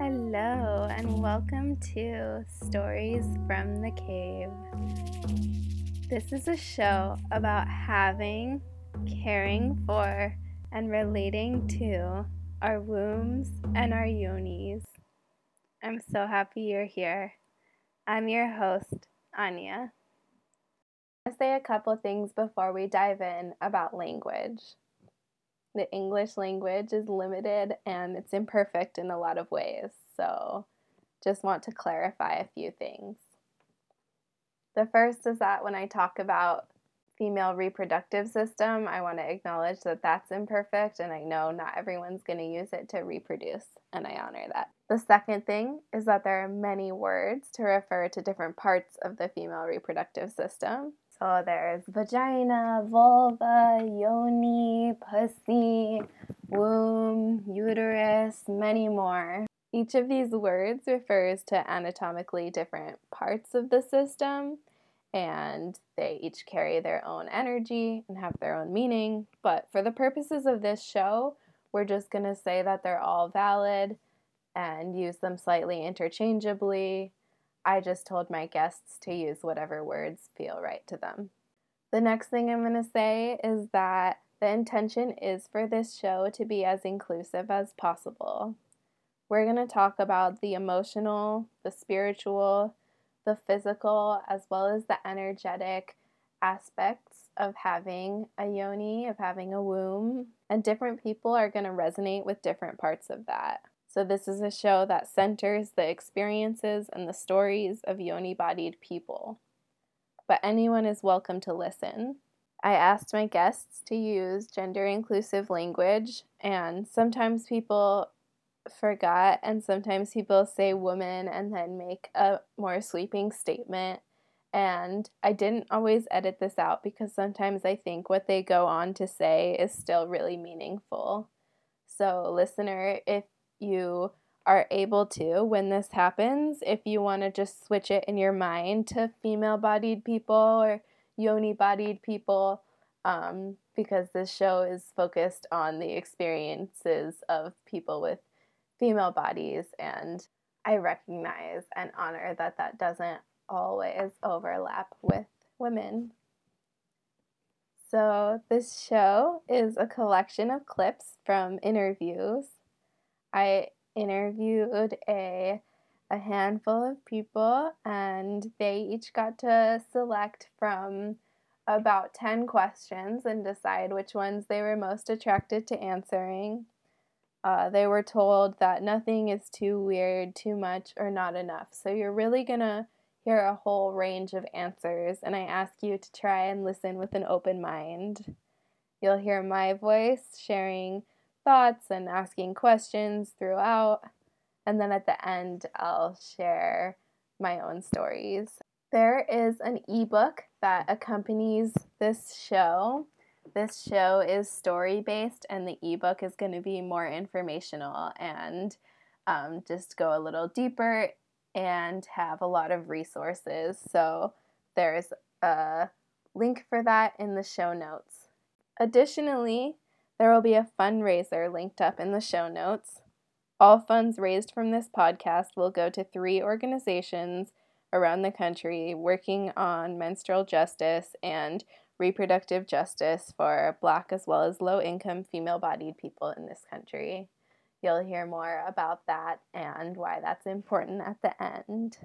Hello, and welcome to Stories from the Cave. This is a show about having, caring for, and relating to our wombs and our yonis. I'm so happy you're here. I'm your host, Anya. Say a couple things before we dive in about language. The English language is limited and it's imperfect in a lot of ways, so just want to clarify a few things. The first is that when I talk about female reproductive system, I want to acknowledge that that's imperfect and I know not everyone's going to use it to reproduce, and I honor that. The second thing is that there are many words to refer to different parts of the female reproductive system. So there's vagina, vulva, yoni, pussy, womb, uterus, many more. Each of these words refers to anatomically different parts of the system, and they each carry their own energy and have their own meaning. But for the purposes of this show, we're just going to say that they're all valid and use them slightly interchangeably. I just told my guests to use whatever words feel right to them. The next thing I'm going to say is that the intention is for this show to be as inclusive as possible. We're going to talk about the emotional, the spiritual, the physical, as well as the energetic aspects of having a yoni, of having a womb, and different people are going to resonate with different parts of that. So, this is a show that centers the experiences and the stories of yoni bodied people. But anyone is welcome to listen. I asked my guests to use gender inclusive language, and sometimes people forgot, and sometimes people say woman and then make a more sweeping statement. And I didn't always edit this out because sometimes I think what they go on to say is still really meaningful. So, listener, if you are able to when this happens. If you want to just switch it in your mind to female bodied people or yoni bodied people, um, because this show is focused on the experiences of people with female bodies, and I recognize and honor that that doesn't always overlap with women. So, this show is a collection of clips from interviews I interviewed a a handful of people and they each got to select from about 10 questions and decide which ones they were most attracted to answering. Uh, they were told that nothing is too weird, too much, or not enough. So you're really going to hear a whole range of answers, and I ask you to try and listen with an open mind. You'll hear my voice sharing thoughts and asking questions throughout. And then at the end, I'll share my own stories. There is an ebook that accompanies this show. This show is story based, and the ebook is going to be more informational and um, just go a little deeper and have a lot of resources. So there's a link for that in the show notes. Additionally, there will be a fundraiser linked up in the show notes. All funds raised from this podcast will go to three organizations around the country working on menstrual justice and reproductive justice for Black as well as low income female bodied people in this country. You'll hear more about that and why that's important at the end.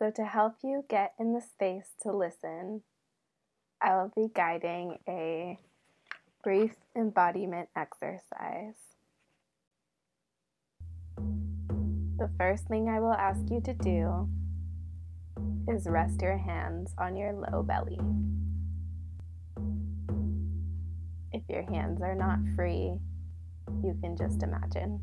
So, to help you get in the space to listen, I will be guiding a brief embodiment exercise. The first thing I will ask you to do is rest your hands on your low belly. If your hands are not free, you can just imagine.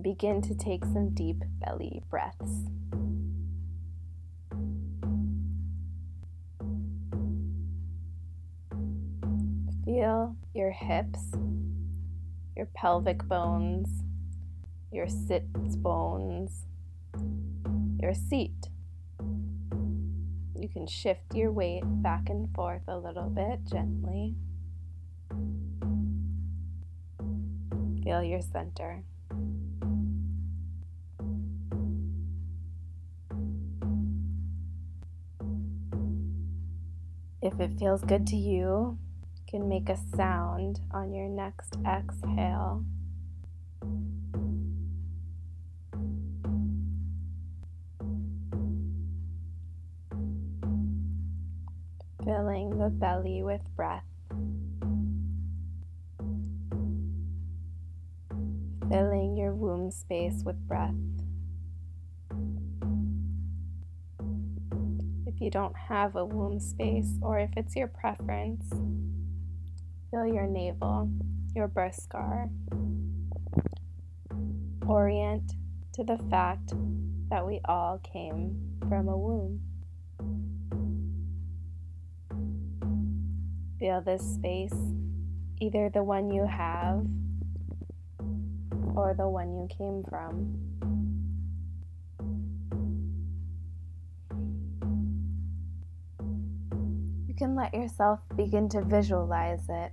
Begin to take some deep belly breaths. Feel your hips, your pelvic bones, your sits bones, your seat. You can shift your weight back and forth a little bit gently. Feel your center. If it feels good to you, you can make a sound on your next exhale. Filling the belly with breath. Filling your womb space with breath. if you don't have a womb space or if it's your preference. Feel your navel, your birth scar. Orient to the fact that we all came from a womb. Feel this space, either the one you have or the one you came from. you can let yourself begin to visualize it.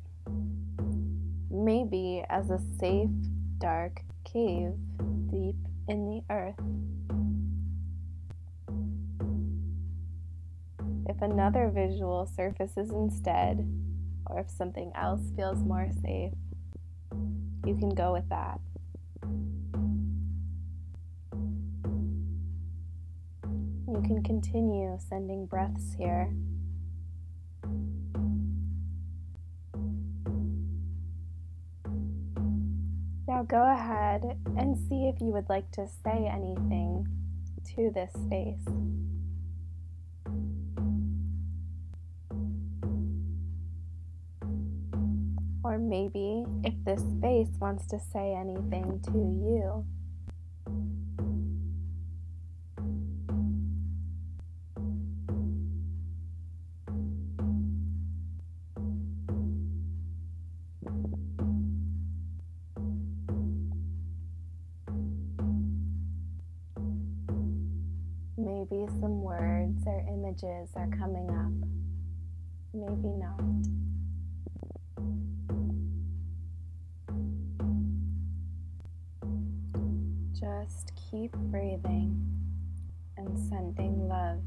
Maybe as a safe, dark cave deep in the earth. If another visual surfaces instead, or if something else feels more safe, you can go with that. You can continue sending breaths here. Go ahead and see if you would like to say anything to this space. Or maybe if this space wants to say anything to you. Are coming up. Maybe not. Just keep breathing and sending love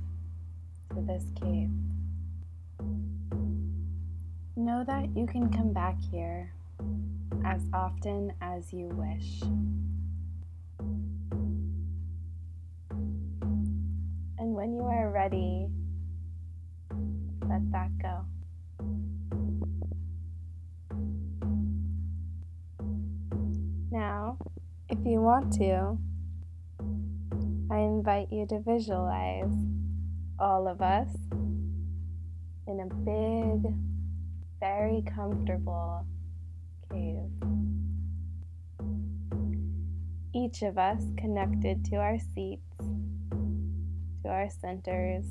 to this cave. Know that you can come back here as often as you wish. And when you are ready, let that go. Now, if you want to, I invite you to visualize all of us in a big, very comfortable cave. Each of us connected to our seats to our centers,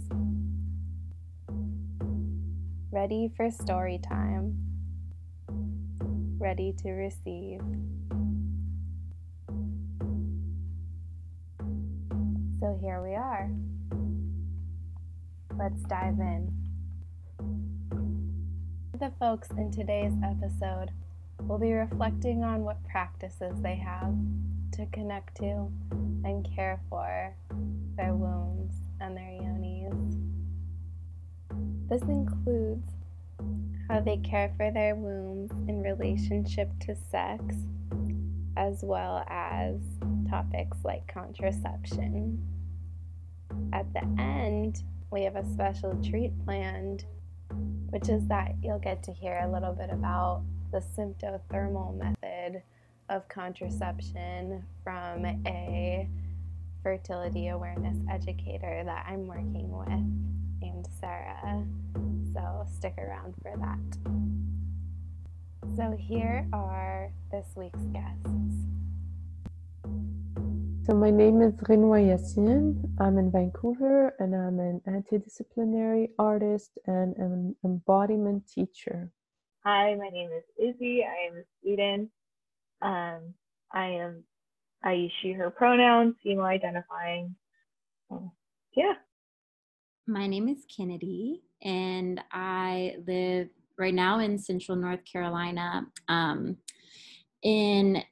ready for story time, ready to receive. So here we are. Let's dive in. The folks in today's episode will be reflecting on what practices they have to connect to and care for their wounds and their yonis. This includes how they care for their wombs in relationship to sex, as well as topics like contraception. At the end, we have a special treat planned, which is that you'll get to hear a little bit about the symptothermal method of contraception from a fertility awareness educator that I'm working with named Sarah. So stick around for that. So here are this week's guests. So my name is Renoy Yassine. I'm in Vancouver and I'm an antidisciplinary artist and an embodiment teacher. Hi, my name is Izzy. I am in Sweden. Um, I am I use she, her pronouns, female identifying. Yeah. My name is Kennedy, and I live right now in central North Carolina um, in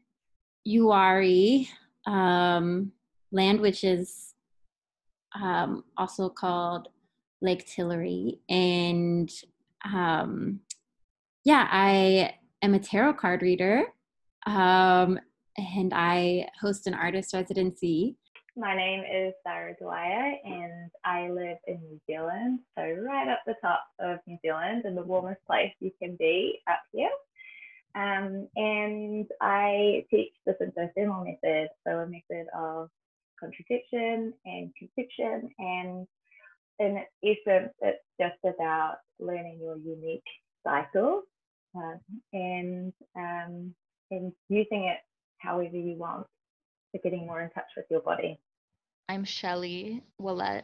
Uwharrie um, land, which is um, also called Lake Tillery. And um, yeah, I am a tarot card reader um, and I host an artist residency. My name is Sarah Dwyer and I live in New Zealand, so right up the top of New Zealand in the warmest place you can be up here. Um, and I teach the symptothermal method, so a method of contraception and conviction. And in essence, it's just about learning your unique cycle um, and um, and using it however you want for getting more in touch with your body. I'm Shelly Willette.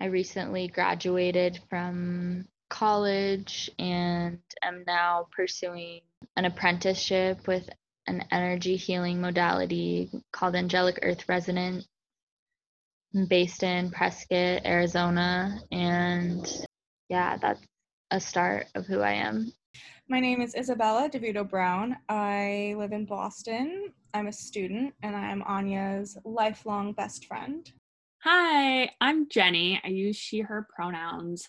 I recently graduated from college and am now pursuing an apprenticeship with an energy healing modality called Angelic Earth Resonance. I'm based in Prescott, Arizona, and yeah, that's a start of who I am. My name is Isabella DeVito Brown. I live in Boston. I'm a student and I'm Anya's lifelong best friend. Hi, I'm Jenny. I use she, her pronouns.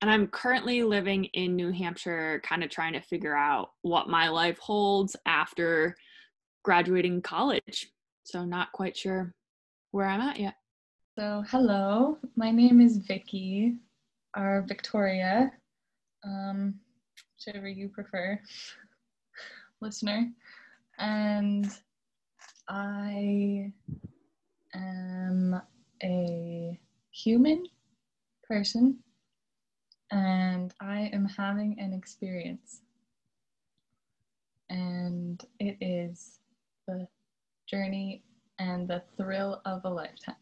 And I'm currently living in New Hampshire, kind of trying to figure out what my life holds after graduating college. So, not quite sure where I'm at yet. So, hello, my name is Vicky, or Victoria, um, whichever you prefer, listener. And I am a human person and I am having an experience. And it is the journey and the thrill of a lifetime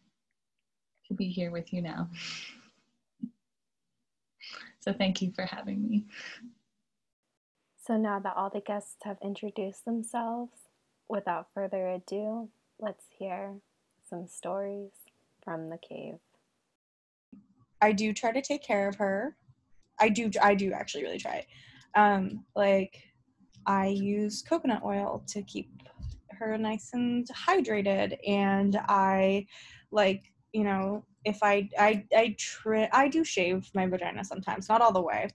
to be here with you now. so, thank you for having me. So, now that all the guests have introduced themselves, without further ado, let's hear some stories from the cave. I do try to take care of her. I do I do actually really try. Um like I use coconut oil to keep her nice and hydrated and I like, you know, if I I I tri- I do shave my vagina sometimes, not all the way.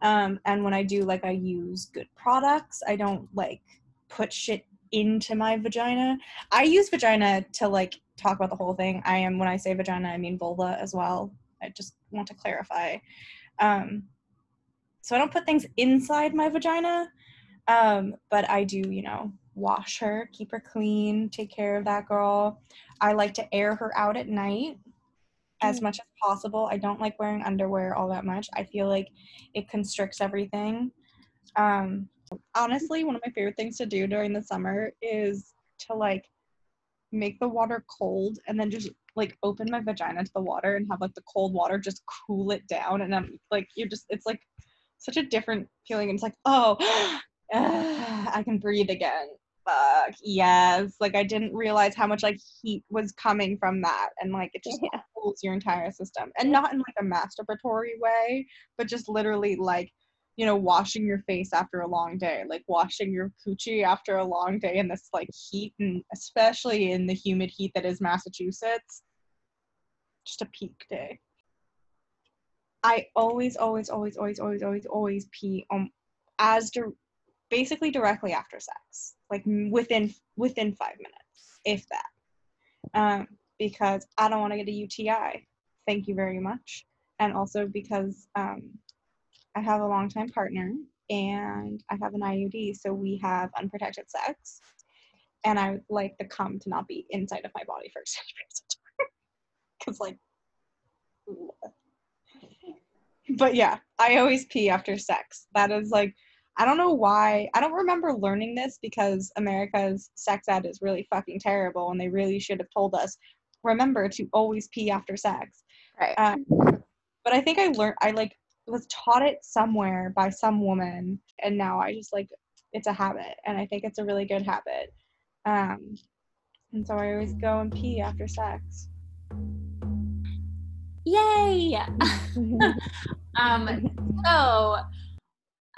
Um and when I do like I use good products. I don't like put shit into my vagina. I use vagina to like talk about the whole thing. I am when I say vagina, I mean vulva as well. I just want to clarify. Um, so I don't put things inside my vagina, um, but I do, you know, wash her, keep her clean, take care of that girl. I like to air her out at night as much as possible. I don't like wearing underwear all that much. I feel like it constricts everything. Um, honestly, one of my favorite things to do during the summer is to like make the water cold and then just like open my vagina to the water and have like the cold water just cool it down and I'm like you're just it's like such a different feeling. And it's like oh uh, I can breathe again. Fuck yes! Like I didn't realize how much like heat was coming from that, and like it just Yeah. cools your entire system, and not in like a masturbatory way, but just literally like you know washing your face after a long day, like washing your coochie after a long day in this like heat, and especially in the humid heat that is Massachusetts. Just a peak day. I always, always, always, always, always, always, always pee um as di- basically directly after sex, like within within five minutes, if that. Um, because I don't want to get a UTI. Thank you very much, and also because um, I have a longtime partner and I have an IUD, so we have unprotected sex, and I would like the cum to not be inside of my body for extended periods of time, because like. But yeah, I always pee after sex. That is like, I don't know why. I don't remember learning this because America's sex ed is really fucking terrible and they really should have told us remember to always pee after sex. Right. Um, but I think I learned, I like was taught it somewhere by some woman and now I just like, it's a habit and I think it's a really good habit. Um, and so I always go and pee after sex. Yay! um, so,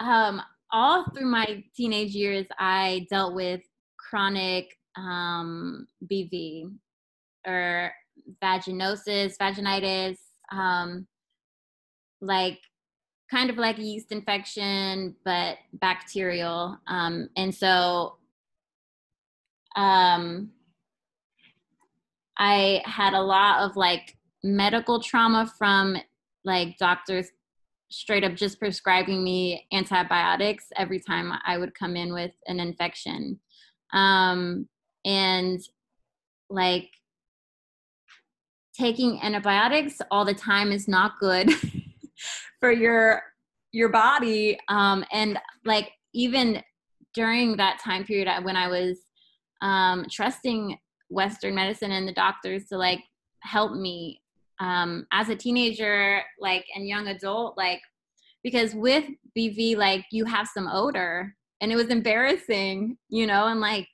um, all through my teenage years, I dealt with chronic um, BV or vaginosis, vaginitis, um, like kind of like a yeast infection, but bacterial. Um, and so um, I had a lot of like medical trauma from like doctors straight up just prescribing me antibiotics every time I would come in with an infection. Um, and like taking antibiotics all the time is not good for your your body um, and like even during that time period when i was um, trusting western medicine and the doctors to like help me um, as a teenager like and young adult like because with bv like you have some odor and it was embarrassing you know and like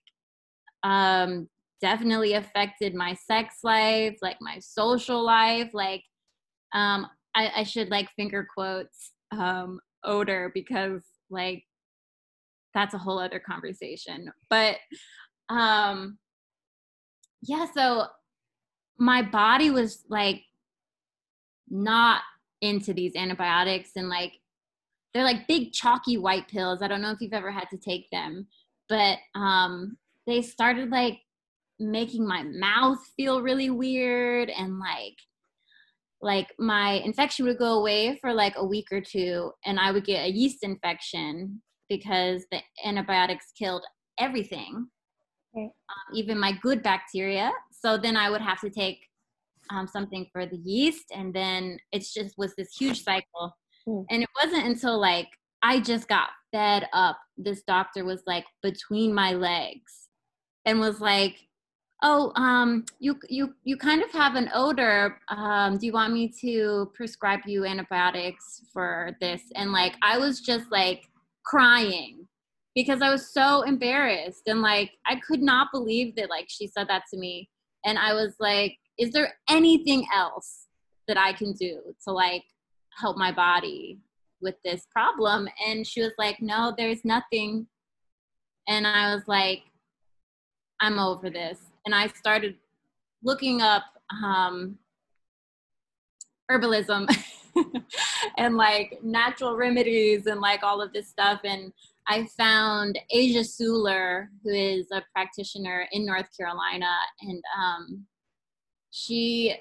um definitely affected my sex life like my social life like um i, I should like finger quotes um odor because like that's a whole other conversation. But um yeah so my body was like not into these antibiotics and like they're like big chalky white pills. I don't know if you've ever had to take them but um they started like making my mouth feel really weird and like like my infection would go away for like a week or two and i would get a yeast infection because the antibiotics killed everything um, even my good bacteria. So then i would have to take um, something for the yeast and then it's just was this huge cycle. Mm. and it wasn't until like i just got fed up this doctor was like between my legs and was like oh um you you you kind of have an odor um do you want me to prescribe you antibiotics for this? And like i was just like crying because i was so embarrassed and like i could not believe that like she said that to me. And i was like is there anything else that i can do to like help my body with this problem? And she was like no there's nothing. And i was like i'm over this and I started looking up um, herbalism and like natural remedies and like all of this stuff. And I found Asia Suler, who is a practitioner in North Carolina, and um, she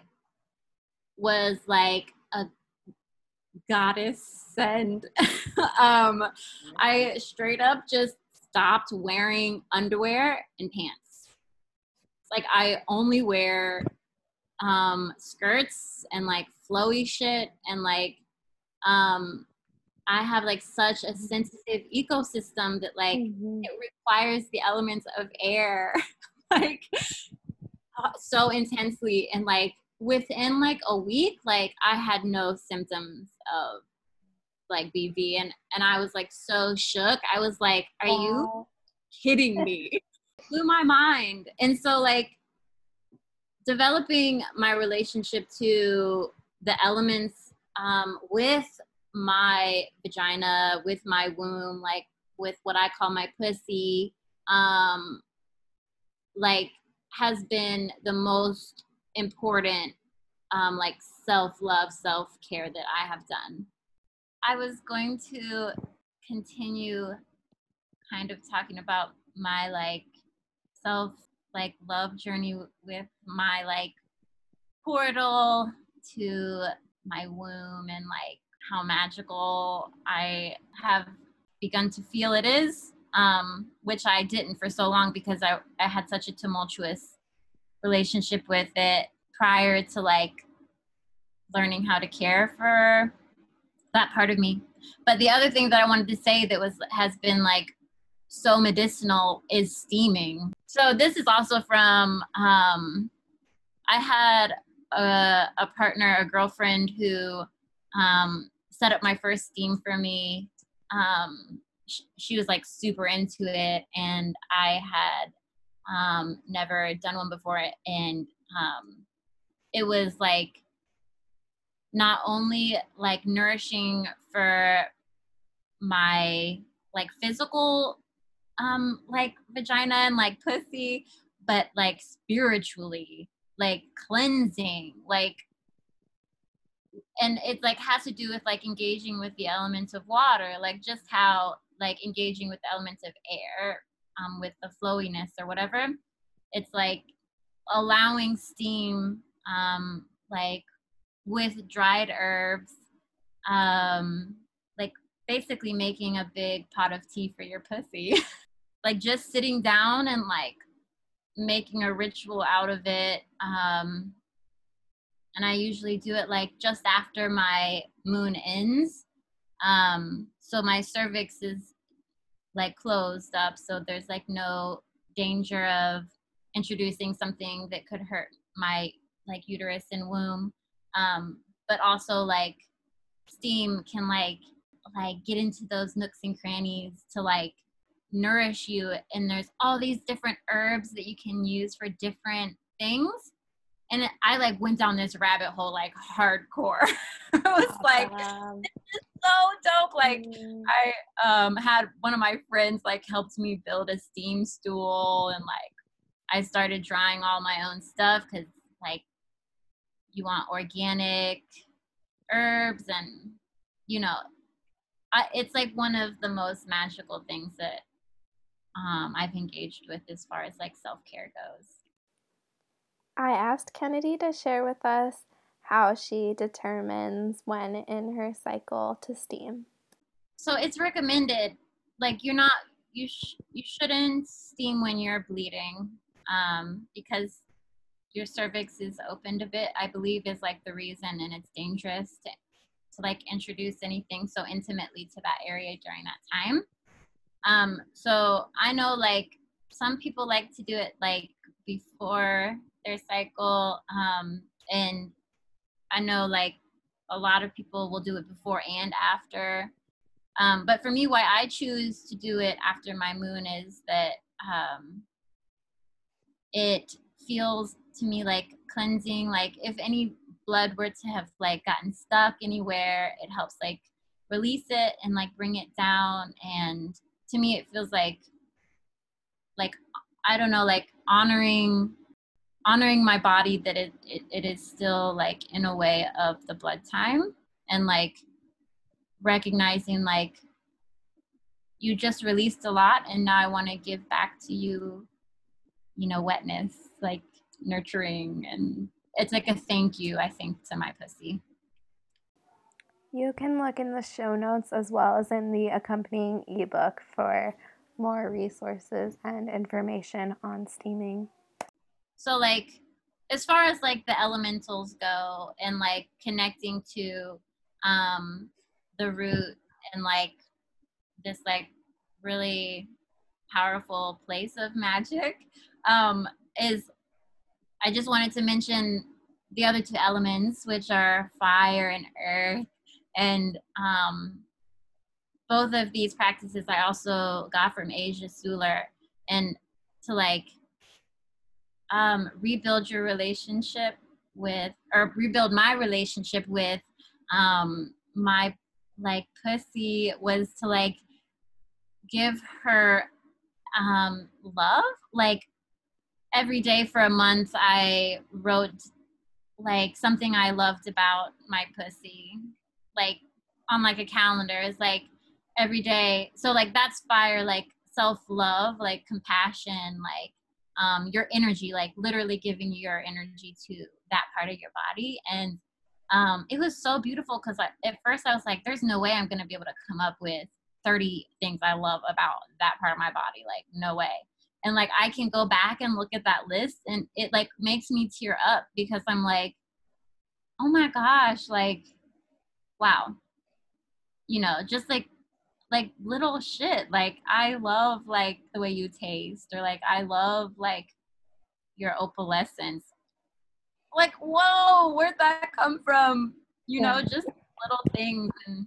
was like a goddess. And um, I straight up just stopped wearing underwear and pants like I only wear um skirts and like flowy shit and like um I have like such a sensitive ecosystem that like mm-hmm. it requires the elements of air like uh, so intensely and like within like a week like I had no symptoms of like BV and and I was like so shook. I was like, are you kidding me? blew my mind. And so like developing my relationship to the elements um, with my vagina, with my womb, like with what I call my pussy, um, like has been the most important um, like self love, self care that I have done. I was going to continue kind of talking about my like self like love journey with my like portal to my womb and like how magical I have begun to feel it is, um, which I didn't for so long because I, I had such a tumultuous relationship with it prior to like learning how to care for that part of me. But the other thing that I wanted to say that was has been like so medicinal is steaming. So this is also from um, I had a, a, partner, a girlfriend who um, set up my first steam for me. Um, sh- she was like super into it, and I had um, never done one before, and um, it was like not only like nourishing for my like physical um like vagina and like pussy but like spiritually like cleansing like and it like has to do with like engaging with the elements of water like just how like engaging with the elements of air um with the flowiness or whatever. It's like allowing steam um like with dried herbs um like basically making a big pot of tea for your pussy like just sitting down and like making a ritual out of it um and i usually do it like just after my moon ends. Um so my cervix is like closed up so there's like no danger of introducing something that could hurt my like uterus and womb. Um but also like steam can like like get into those nooks and crannies to like nourish you and there's all these different herbs that you can use for different things and i like went down this rabbit hole like hardcore it was like Awesome. so dope like Mm. I um had one of my friends like helped me build a steam stool and like I started drying all my own stuff because like you want organic herbs and you know I, it's like one of the most magical things that um, I've engaged with as far as like self care goes. I asked Kennedy to share with us how she determines when in her cycle to steam. So it's recommended. Like you're not you sh- you shouldn't steam when you're bleeding um, because your cervix is opened a bit. I believe is like the reason, and it's dangerous to to like introduce anything so intimately to that area during that time. Um, so I know like some people like to do it like before their cycle, um, and I know like a lot of people will do it before and after. Um, but for me, why I choose to do it after my moon is that um, it feels to me like cleansing. Like if any blood were to have like gotten stuck anywhere, it helps like release it and like bring it down. And to me, it feels like like I don't know, like honoring honoring my body that it, it, it is still like in a way of the blood time and like recognizing like you just released a lot and now I want to give back to you, you know, wetness, like nurturing and it's like a thank you, I think, to my pussy. You can look in the show notes as well as in the accompanying ebook for more resources and information on steaming. So like as far as like the elementals go and like connecting to um the root and like this like really powerful place of magic um is I just wanted to mention the other two elements which are fire and earth and um both of these practices I also got from Asia Suler and to like um, rebuild your relationship with or rebuild my relationship with um, my like pussy was to like give her um, love. Like every day for a month i wrote like something i loved about my pussy like on like a calendar is like every day so like that's fire like self-love like compassion like um, your energy, like literally giving your energy to that part of your body. And um, it was so beautiful because at first I was like, there's no way I'm going to be able to come up with 30 things I love about that part of my body. Like, no way. And like, I can go back and look at that list and it like makes me tear up because I'm like, oh my gosh, like, wow. You know, just like like little shit. Like i love like the way you taste or like i love like your opalescence. Like whoa where'd that come from? You know just little things and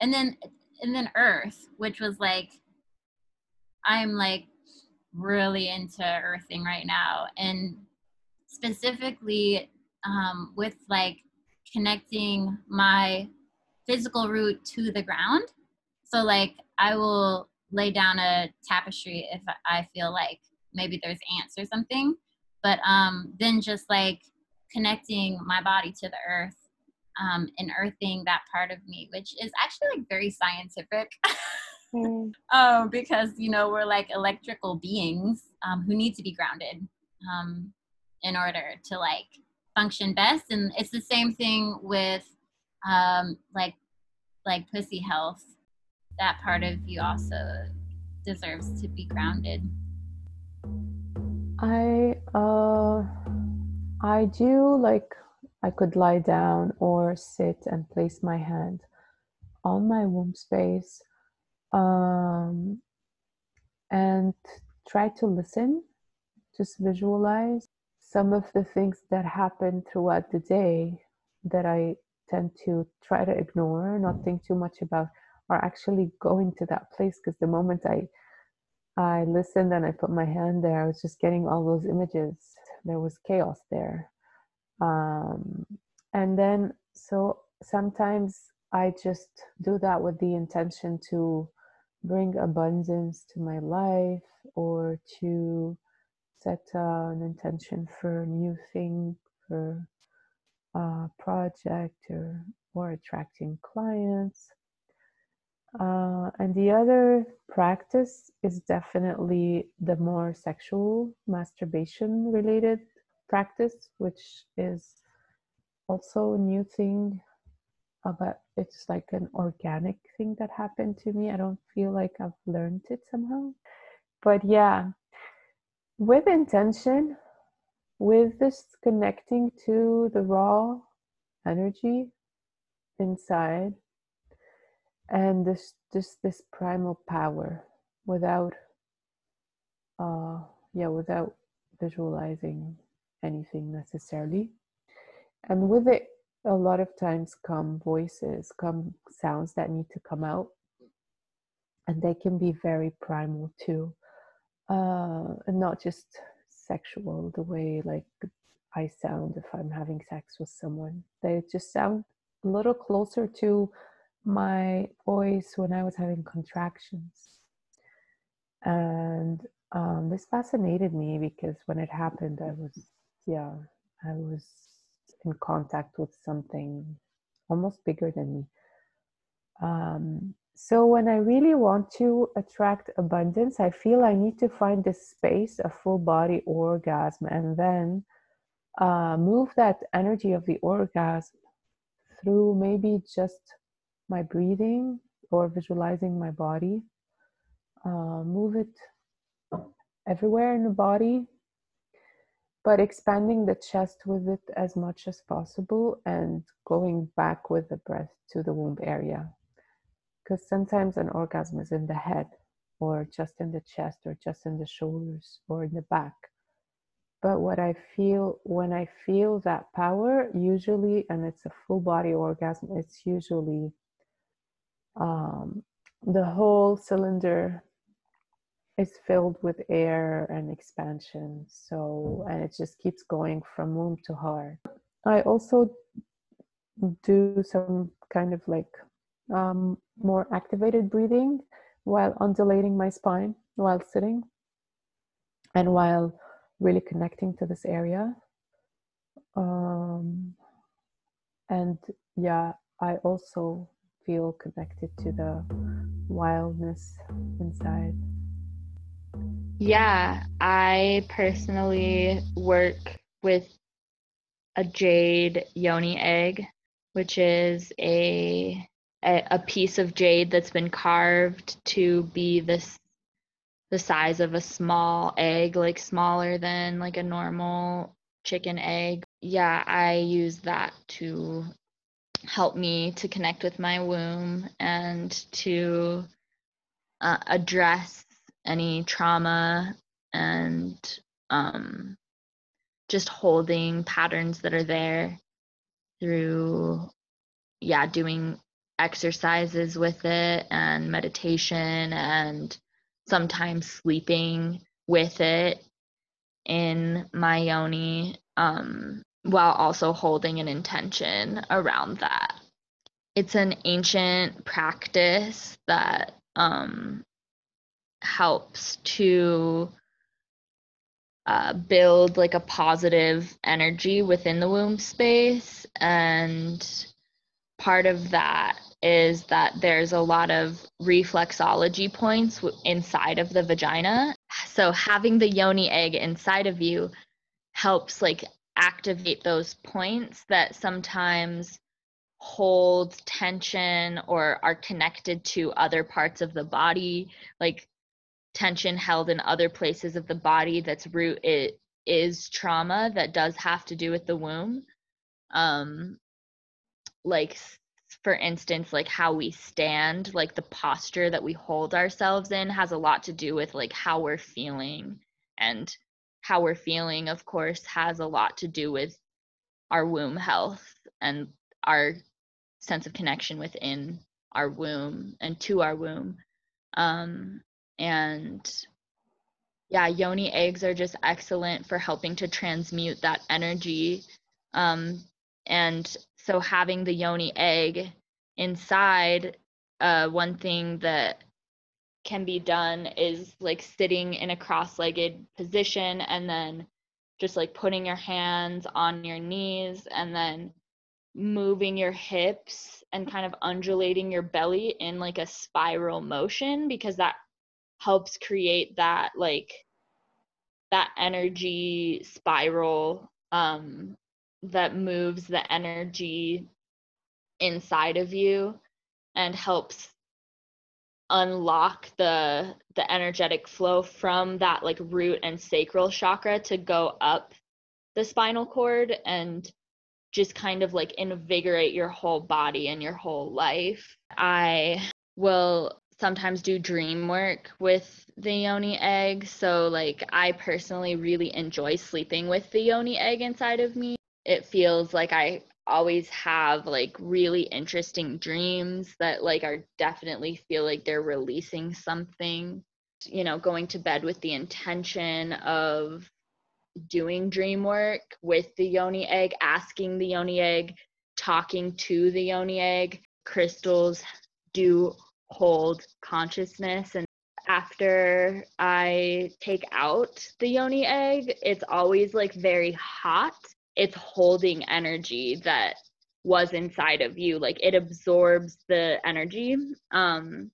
and then and then earth which was like i'm like really into earthing right now. And specifically um with like connecting my physical root to the ground. So like I will lay down a tapestry if I feel like maybe there's ants or something. But um, then just like connecting my body to the earth um, and earthing that part of me, which is actually like very scientific. mm. um, because you know we're like electrical beings um, who need to be grounded um, in order to like function best, and it's the same thing with um, like like pussy health. That part of you also deserves to be grounded. I uh I do like I could lie down or sit and place my hand on my womb space um, and try to listen, just visualize some of the things that happen throughout the day that I tend to try to ignore, not think too much about, are actually going to that place because the moment I I listened and I put my hand there, I was just getting all those images. There was chaos there. Um, and then, so sometimes I just do that with the intention to bring abundance to my life or to set uh, an intention for a new thing, for a project or, or attracting clients. Uh, and the other practice is definitely the more sexual masturbation related practice, which is also a new thing but it's like an organic thing that happened to me. I don't feel like I've learned it somehow. But yeah, with intention, with this connecting to the raw energy inside and this just this primal power without uh yeah without visualizing anything necessarily. And with it a lot of times come voices, come sounds that need to come out, and they can be very primal too, uh, and not just sexual. The way like I sound if I'm having sex with someone, they just sound a little closer to my voice when I was having contractions, and um, this fascinated me because when it happened, I was yeah, I was in contact with something almost bigger than me. Um, so when I really want to attract abundance, I feel I need to find this space, a full body orgasm, and then uh, move that energy of the orgasm through maybe just my breathing or visualizing my body. Uh, move it everywhere in the body but expanding the chest with it as much as possible and going back with the breath to the womb area. Because sometimes an orgasm is in the head, or just in the chest, or just in the shoulders, or in the back. But what I feel when I feel that power, usually, and it's a full body orgasm, it's usually um, the whole cylinder is filled with air and expansion. So, and it just keeps going from womb to heart. I also do some kind of like um, more activated breathing while undulating my spine while sitting and while really connecting to this area. Um, and yeah, I also feel connected to the wildness inside. Yeah, I personally work with a jade yoni egg, which is a, a a, piece of jade that's been carved to be this the size of a small egg, like smaller than like a normal chicken egg. Yeah, I use that to help me to connect with my womb and to uh, address any trauma and um, just holding patterns that are there through yeah doing exercises with it and meditation and sometimes sleeping with it in my yoni um, while also holding an intention around that. It's an ancient practice that um, helps to uh, build like a positive energy within the womb space. And part of that is that there's a lot of reflexology points inside of the vagina. So having the yoni egg inside of you helps like activate those points that sometimes hold tension or are connected to other parts of the body like tension held in other places of the body that's root it is trauma that does have to do with the womb um like for instance like how we stand like the posture that we hold ourselves in has a lot to do with like how we're feeling. And how we're feeling of course has a lot to do with our womb health and our sense of connection within our womb and to our womb. Um and yeah yoni eggs are just excellent for helping to transmute that energy. Um, and so having the yoni egg inside uh, one thing that can be done is like sitting in a cross-legged position and then just like putting your hands on your knees and then moving your hips and kind of undulating your belly in like a spiral motion because that helps create that like that energy spiral um that moves the energy inside of you and helps unlock the the energetic flow from that like root and sacral chakra to go up the spinal cord and just kind of like invigorate your whole body and your whole life. I will sometimes do dream work with the yoni egg. So, like, I personally really enjoy sleeping with the yoni egg inside of me. It feels like I always have like really interesting dreams that like are definitely feel like they're releasing something you know going to bed with the intention of doing dream work with the yoni egg asking the yoni egg talking to the yoni egg crystals do hold consciousness and after I take out the yoni egg, it's always like very hot. It's holding energy that was inside of you. Like it absorbs the energy. Um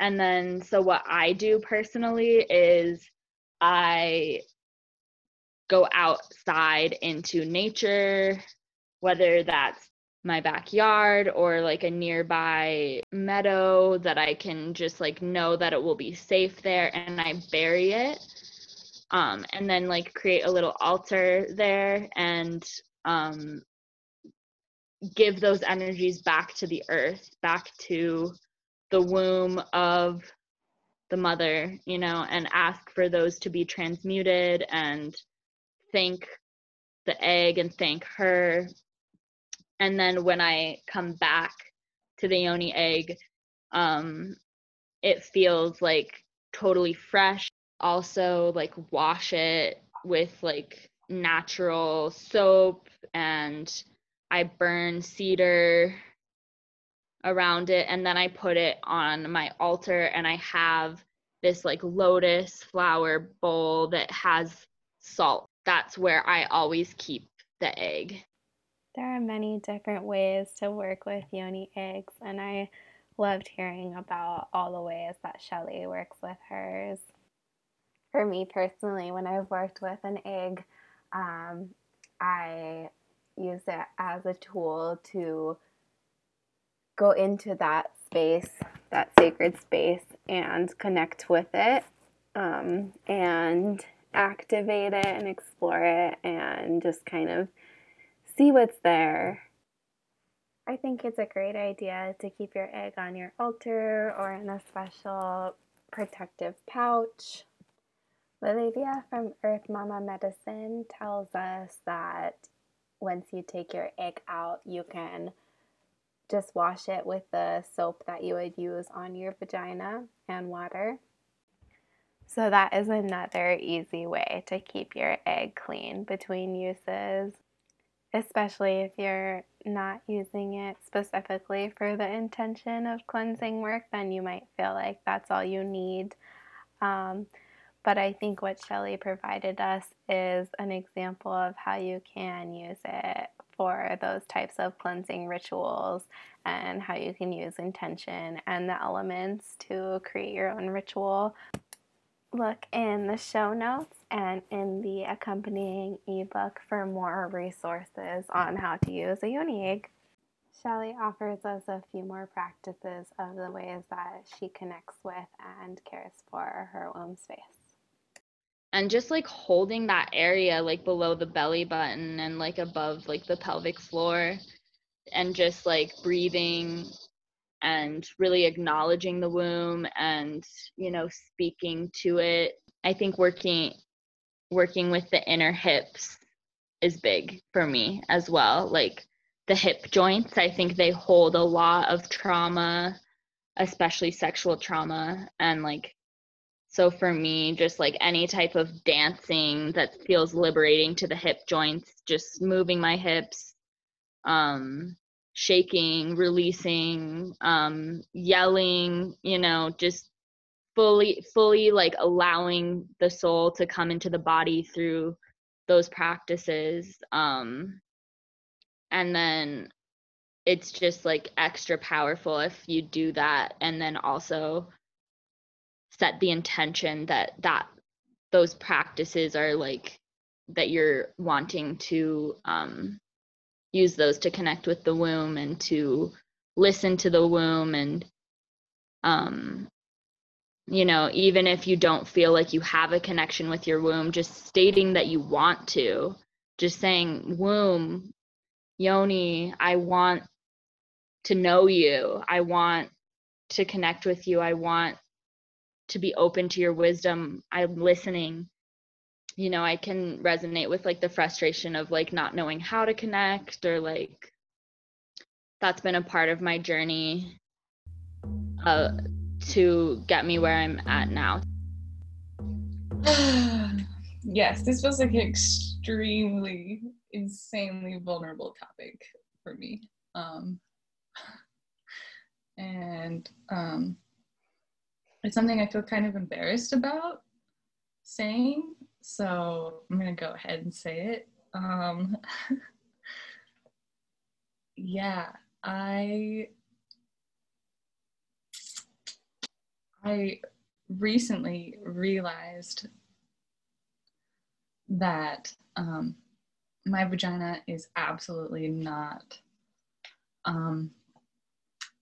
and then so what I do personally is I go outside into nature, whether that's my backyard or like a nearby meadow that I can just like know that it will be safe there and I bury it. Um, and then like create a little altar there and um, give those energies back to the earth, back to the womb of the mother, you know, and ask for those to be transmuted and thank the egg and thank her and then when I come back to the yoni egg, um, it feels like totally fresh. Also, like wash it with like natural soap, and I burn cedar around it, and then I put it on my altar, and I have this like lotus flower bowl that has salt. That's where I always keep the egg. There are many different ways to work with yoni eggs, and I loved hearing about all the ways that Shelly works with hers. For me personally, when I've worked with an egg, um, I use it as a tool to go into that space, that sacred space, and connect with it um, and activate it and explore it and just kind of see what's there. I think it's a great idea to keep your egg on your altar or in a special protective pouch. Olivia from Earth Mama Medicine tells us that once you take your egg out, you can just wash it with the soap that you would use on your vagina and water. So, that is another easy way to keep your egg clean between uses. especially if you're not using it specifically for the intention of cleansing work, then you might feel like that's all you need. Um, but I think what Shelly provided us is an example of how you can use it for those types of cleansing rituals and how you can use intention and the elements to create your own ritual. Look in the show notes and in the accompanying ebook for more resources on how to use a yoni egg. Shelly offers us a few more practices of the ways that she connects with and cares for her womb space. And just like holding that area like below the belly button and like above like the pelvic floor and just like breathing and really acknowledging the womb and you know speaking to it i think working working with the inner hips is big for me as well. Like the hip joints i think they hold a lot of trauma especially sexual trauma and like so for me just like any type of dancing that feels liberating to the hip joints just moving my hips um shaking releasing um yelling you know just fully fully like allowing the soul to come into the body through those practices um and then it's just like extra powerful if you do that and then also set the intention that that those practices are like that you're wanting to um use those to connect with the womb and to listen to the womb and um you know, even if you don't feel like you have a connection with your womb, just stating that you want to, just saying, womb, yoni, I want to know you. I want to connect with you. I want to be open to your wisdom. I'm listening. You know, I can resonate with like the frustration of like not knowing how to connect or like that's been a part of my journey. Uh, to get me where I'm at now. yes, this was like an extremely, insanely vulnerable topic for me. Um, and um, it's something I feel kind of embarrassed about saying. So I'm going to go ahead and say it. Um, yeah, I I recently realized that um, my vagina is absolutely not um,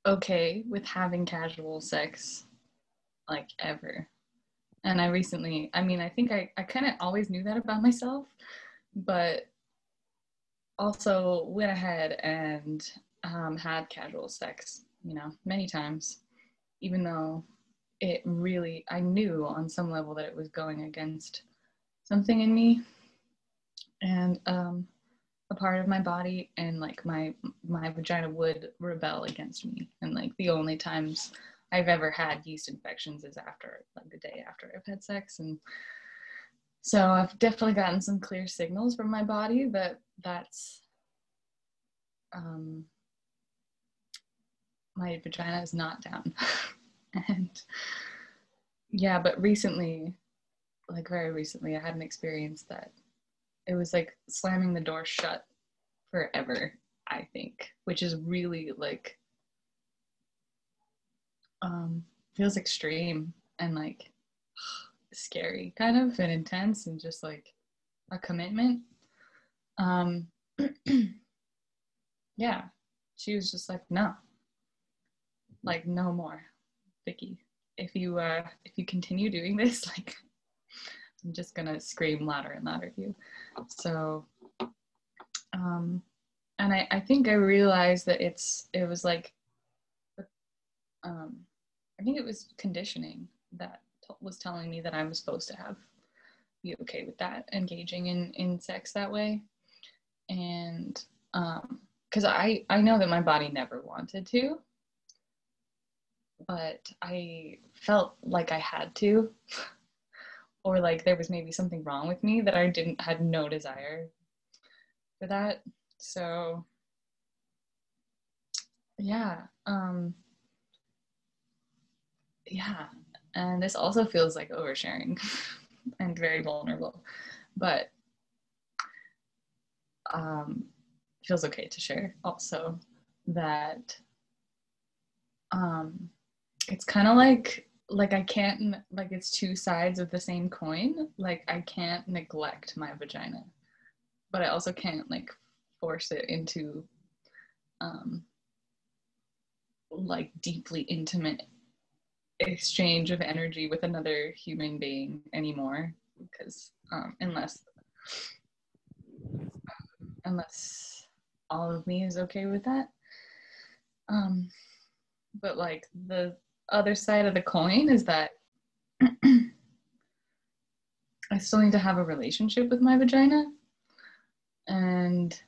okay with having casual sex like ever. And I recently, I mean, I think I, I kind of always knew that about myself, but also went ahead and um, had casual sex, you know, many times, even though it really i knew on some level that it was going against something in me and um, a part of my body and like my my vagina would rebel against me and like the only times i've ever had yeast infections is after like the day after i've had sex and so i've definitely gotten some clear signals from my body that that's um my vagina is not down. And yeah but recently like very recently i had an experience that it was like slamming the door shut forever i think which is really like um feels extreme and like scary kind of and intense and just like a commitment um yeah she was just like no like no more Vicky, if you uh, if you continue doing this, like I'm just gonna scream louder and louder at you. So, um, and I, I think I realized that it's it was like, um, I think it was conditioning that t- was telling me that I was supposed to have be okay with that engaging in in sex that way, and um, because I I know that my body never wanted to, but I felt like I had to, or like there was maybe something wrong with me that I didn't had no desire for that. so yeah um yeah and this also feels like oversharing and very vulnerable but um feels okay to share also that um it's kind of like like i can't like it's two sides of the same coin like i can't neglect my vagina but i also can't like force it into um like deeply intimate exchange of energy with another human being anymore because um, unless unless all of me is okay with that um but like the other side of the coin is that I still need to have a relationship with my vagina and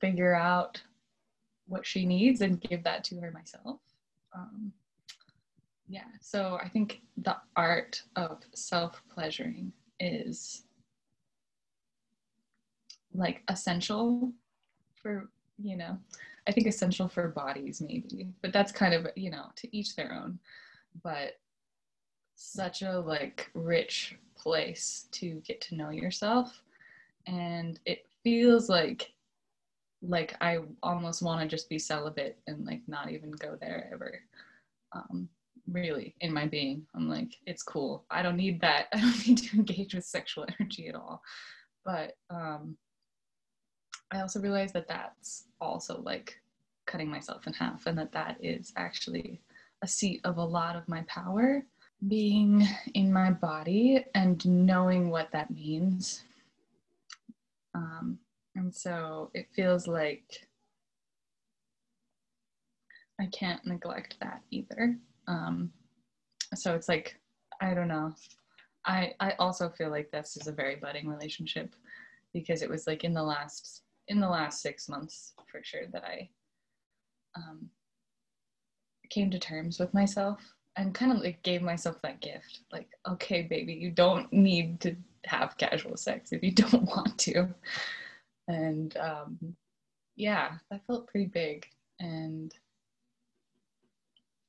figure out what she needs and give that to her myself. Um, yeah, so I think the art of self pleasuring is like essential for, you know, I think essential for bodies maybe, but that's kind of, you know, to each their own. But such a like rich place to get to know yourself and it feels like like I almost want to just be celibate and like not even go there ever. Um, really, in my being, I'm like, it's cool. I don't need that. I don't need to engage with sexual energy at all. But um, I also realized that that's also like cutting myself in half, and that that is actually a seat of a lot of my power being in my body and knowing what that means. Um, and so it feels like I can't neglect that either. Um, so it's like, I don't know. I, I also feel like this is a very budding relationship because it was like in the last in the last six months for sure that I um, came to terms with myself and kind of like gave myself that gift. Like okay baby you don't need to have casual sex if you don't want to. And um, yeah that felt pretty big. And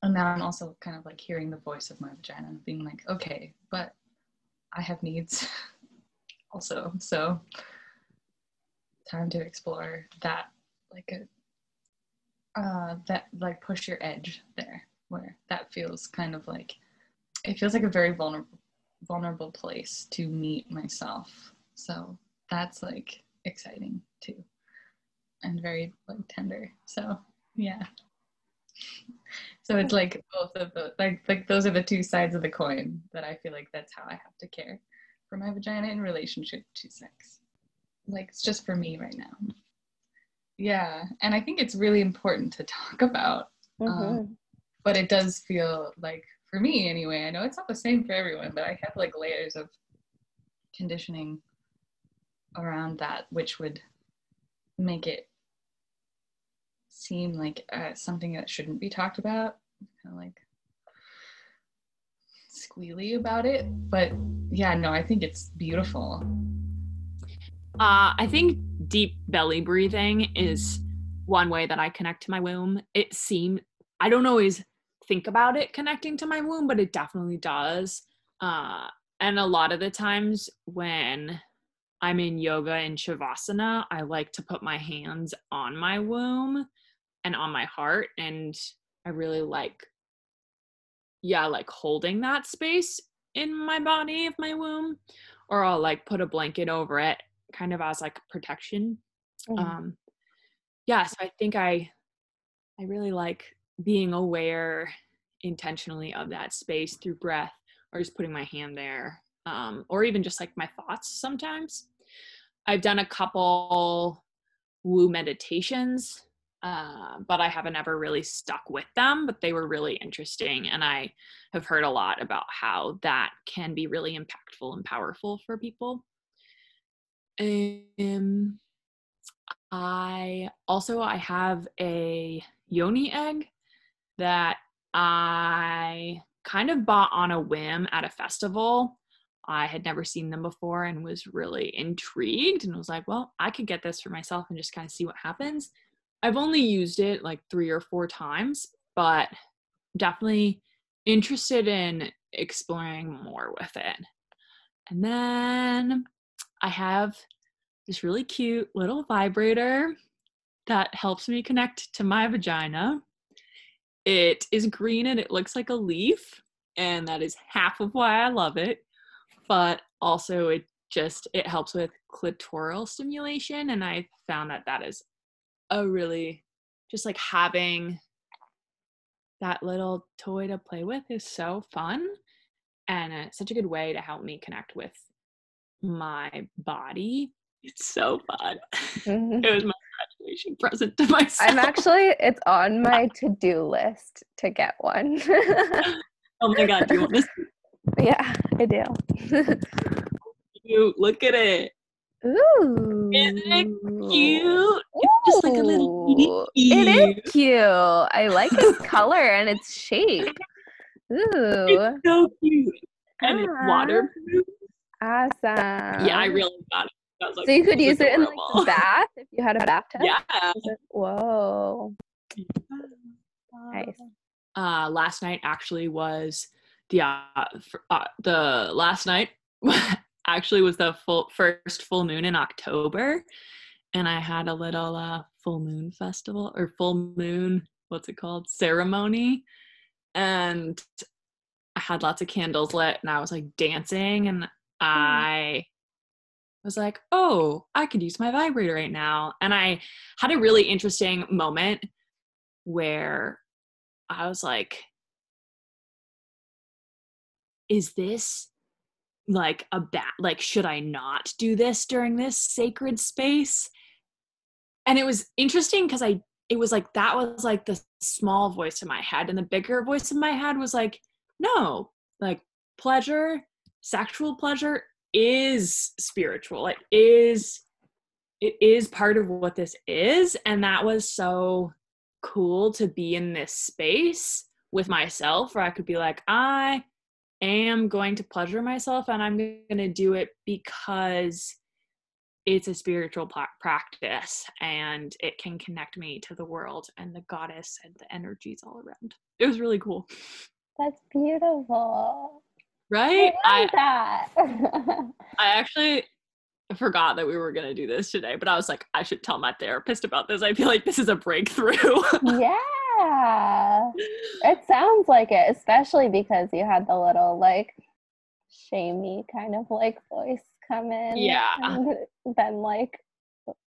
and now i'm also kind of like hearing the voice of my vagina and being like okay but i have needs also so time to explore that like a uh that like push your edge there where that feels kind of like it feels like a very vulnerable vulnerable place to meet myself. So that's like exciting too and very like tender. So yeah so it's like both of the like like those are the two sides of the coin that i feel like that's how i have to care for my vagina in relationship to sex like it's just for me right now yeah and i think it's really important to talk about Mm-hmm. um, but it does feel like for me anyway i know it's not the same for everyone but i have like layers of conditioning around that which would make it seem like uh, something that shouldn't be talked about kind of like squealy about it but yeah no i think it's beautiful Uh, I think deep belly breathing is one way that I connect to my womb. It seems I don't always think about it connecting to my womb, but it definitely does. Uh, and a lot of the times when I'm in yoga and shavasana, I like to put my hands on my womb and on my heart, and I really like, yeah, like holding that space in my body of my womb, or I'll like put a blanket over it kind of as like protection. Mhm. Um yeah, so I think I I really like being aware intentionally of that space through breath or just putting my hand there. Um, or even just like my thoughts sometimes. I've done a couple woo meditations, uh, but I haven't ever really stuck with them, but they were really interesting. And I have heard a lot about how that can be really impactful and powerful for people. Um, I also I have a yoni egg that I kind of bought on a whim at a festival. I had never seen them before and was really intrigued and was like, well, I could get this for myself and just kind of see what happens. I've only used it like three or four times, but definitely interested in exploring more with it. And then I have this really cute little vibrator that helps me connect to my vagina. It is green and it looks like a leaf, and that is half of why I love it. But also, it just it helps with clitoral stimulation, and I found that that is a really just like having that little toy to play with is so fun and it's such a good way to help me connect with my body. It's so fun. Mm-hmm. it was my graduation present to myself. I'm actually, it's on my to do list to get one. oh my God, do you want this? Yeah, I do. you look at it. Ooh. Isn't it cute? It's just like a little Ooh, It is cute. I like its color and its shape. Ooh. It's so cute. And it's Ah. waterproof. Awesome. Yeah, I really got it. Like, so you could use is it in like the bath if you had a bathtub? Yeah. Whoa. Nice. uh last night actually was the uh, f- uh the last night actually was the full first full moon in October and I had a little uh full moon festival or full moon what's it called ceremony and I had lots of candles lit and I was like dancing and I was like, "Oh, I could use my vibrator right now." And I had a really interesting moment where I was like, is this like a bat? Like, should I not do this during this sacred space? And it was interesting because I, it was like, that was like the small voice in my head. And the bigger voice in my head was like, no, like pleasure, sexual pleasure is spiritual. It is, it is part of what this is. And that was so cool to be in this space with myself where I could be like, I am going to pleasure myself and I'm going to do it because it's a spiritual practice and it can connect me to the world and the goddess and the energies all around. It was really cool. That's beautiful. Right? I I, that. I actually forgot that we were going to do this today, but I was like, I should tell my therapist about this. I feel like this is a breakthrough. yeah. It sounds like it, especially because you had the little like shamey kind of like voice come in. Yeah. Then like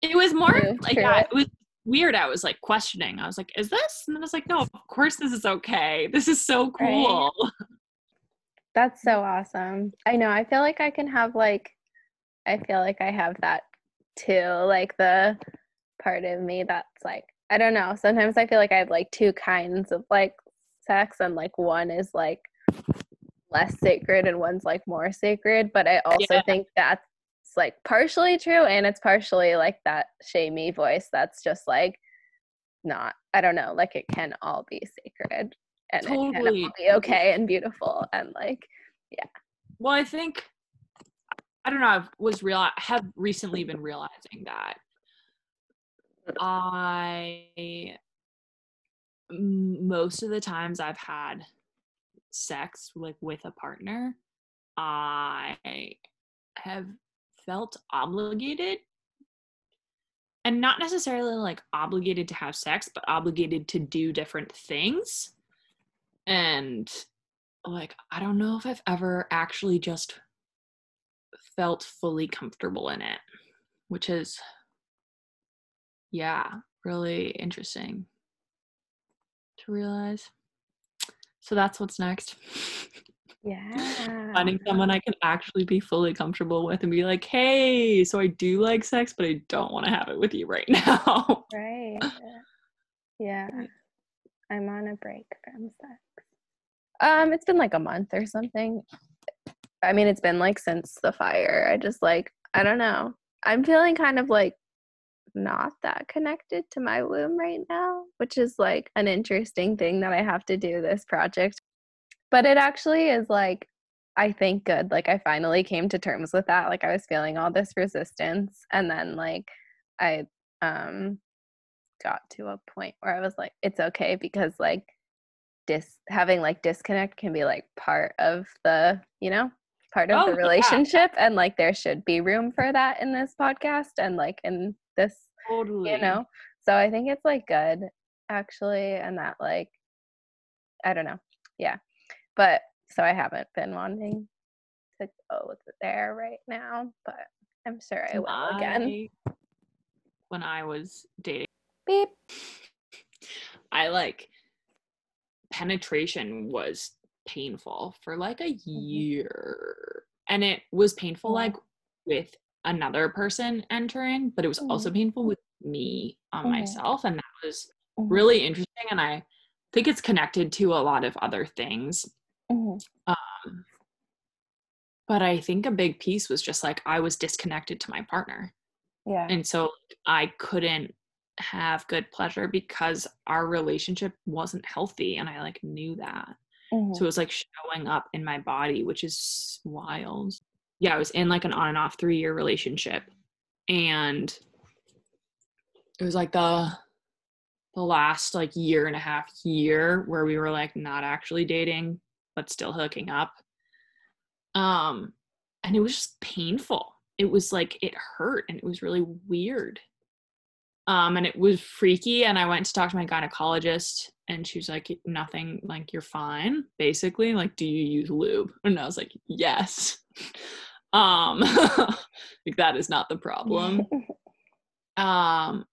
it was more like yeah, it. it was weird. I was like questioning. I was like, is this? And then I was like, no, of course this is okay. This is so Right. cool. That's so awesome. I know. I feel like I can have like I feel like I have that too. Like the part of me that's like I don't know. Sometimes I feel like I have like two kinds of like sex and like one is like less sacred and one's like more sacred, but I also Yeah. think that's like partially true and it's partially like that shamey voice that's just like not I don't know, like it can all be sacred and it can all be okay and beautiful and like yeah. Well, I think I don't know. I was real. I have recently been realizing that I most of the times I've had sex like with a partner, I have felt obligated and not necessarily like obligated to have sex, but obligated to do different things. And like, I don't know if I've ever actually just felt fully comfortable in it, which is, yeah, really interesting to realize. So that's what's next. yeah. Finding someone I can actually be fully comfortable with and be like, hey, so I do like sex, but I don't want to have it with you right now. Right. Yeah. I'm on a break from sex. Um, it's been like a month or something. I mean, it's been like since the fire. I just like I don't know. I'm feeling kind of like not that connected to my womb right now, which is like an interesting thing that I have to do this project. But it actually is like I think good. Like I finally came to terms with that. Like I was feeling all this resistance and then like I um got to a point where I was like it's okay because like dis having like disconnect can be like part of the, you know, part of Oh, the yeah. relationship and like there should be room for that in this podcast and like in this Totally. you know? So i think it's like good actually and that like i don't know. Yeah. But so i haven't been wanting to go there right now but i'm sure i will again. When I was dating, beep. I like penetration was painful for like a mm-hmm. year. And it was painful like with another person entering, but it was also painful with me on Mhm. myself. And that was Mhm. really interesting. And I think it's connected to a lot of other things. Um, but I think a big piece was just like I was disconnected to my partner. yeah and so i couldn't have good pleasure because our relationship wasn't healthy and i like knew that Mhm. so it was like showing up in my body which is wild yeah i was in like an on and off three year relationship. And it was like the the last like year and a half year where we were like not actually dating but still hooking up. Um and it was just painful. It was like it hurt and it was really weird. Um and it was freaky and i went to talk to my gynecologist and she was like nothing like you're fine basically like do you use lube? And i was like yes um like that is not the problem. Um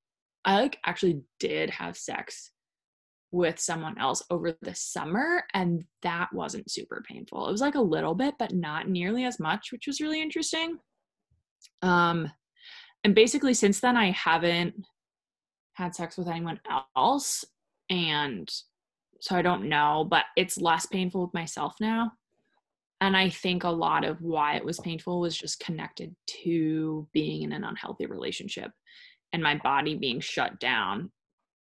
i like actually did have sex with someone else over the summer and that wasn't super painful. It was like a little bit but not nearly as much which was really interesting. Um and basically since then i haven't had sex with anyone else and so i don't know but it's less painful with myself now and i think a lot of why it was painful was just connected to being in an unhealthy relationship and my body being shut down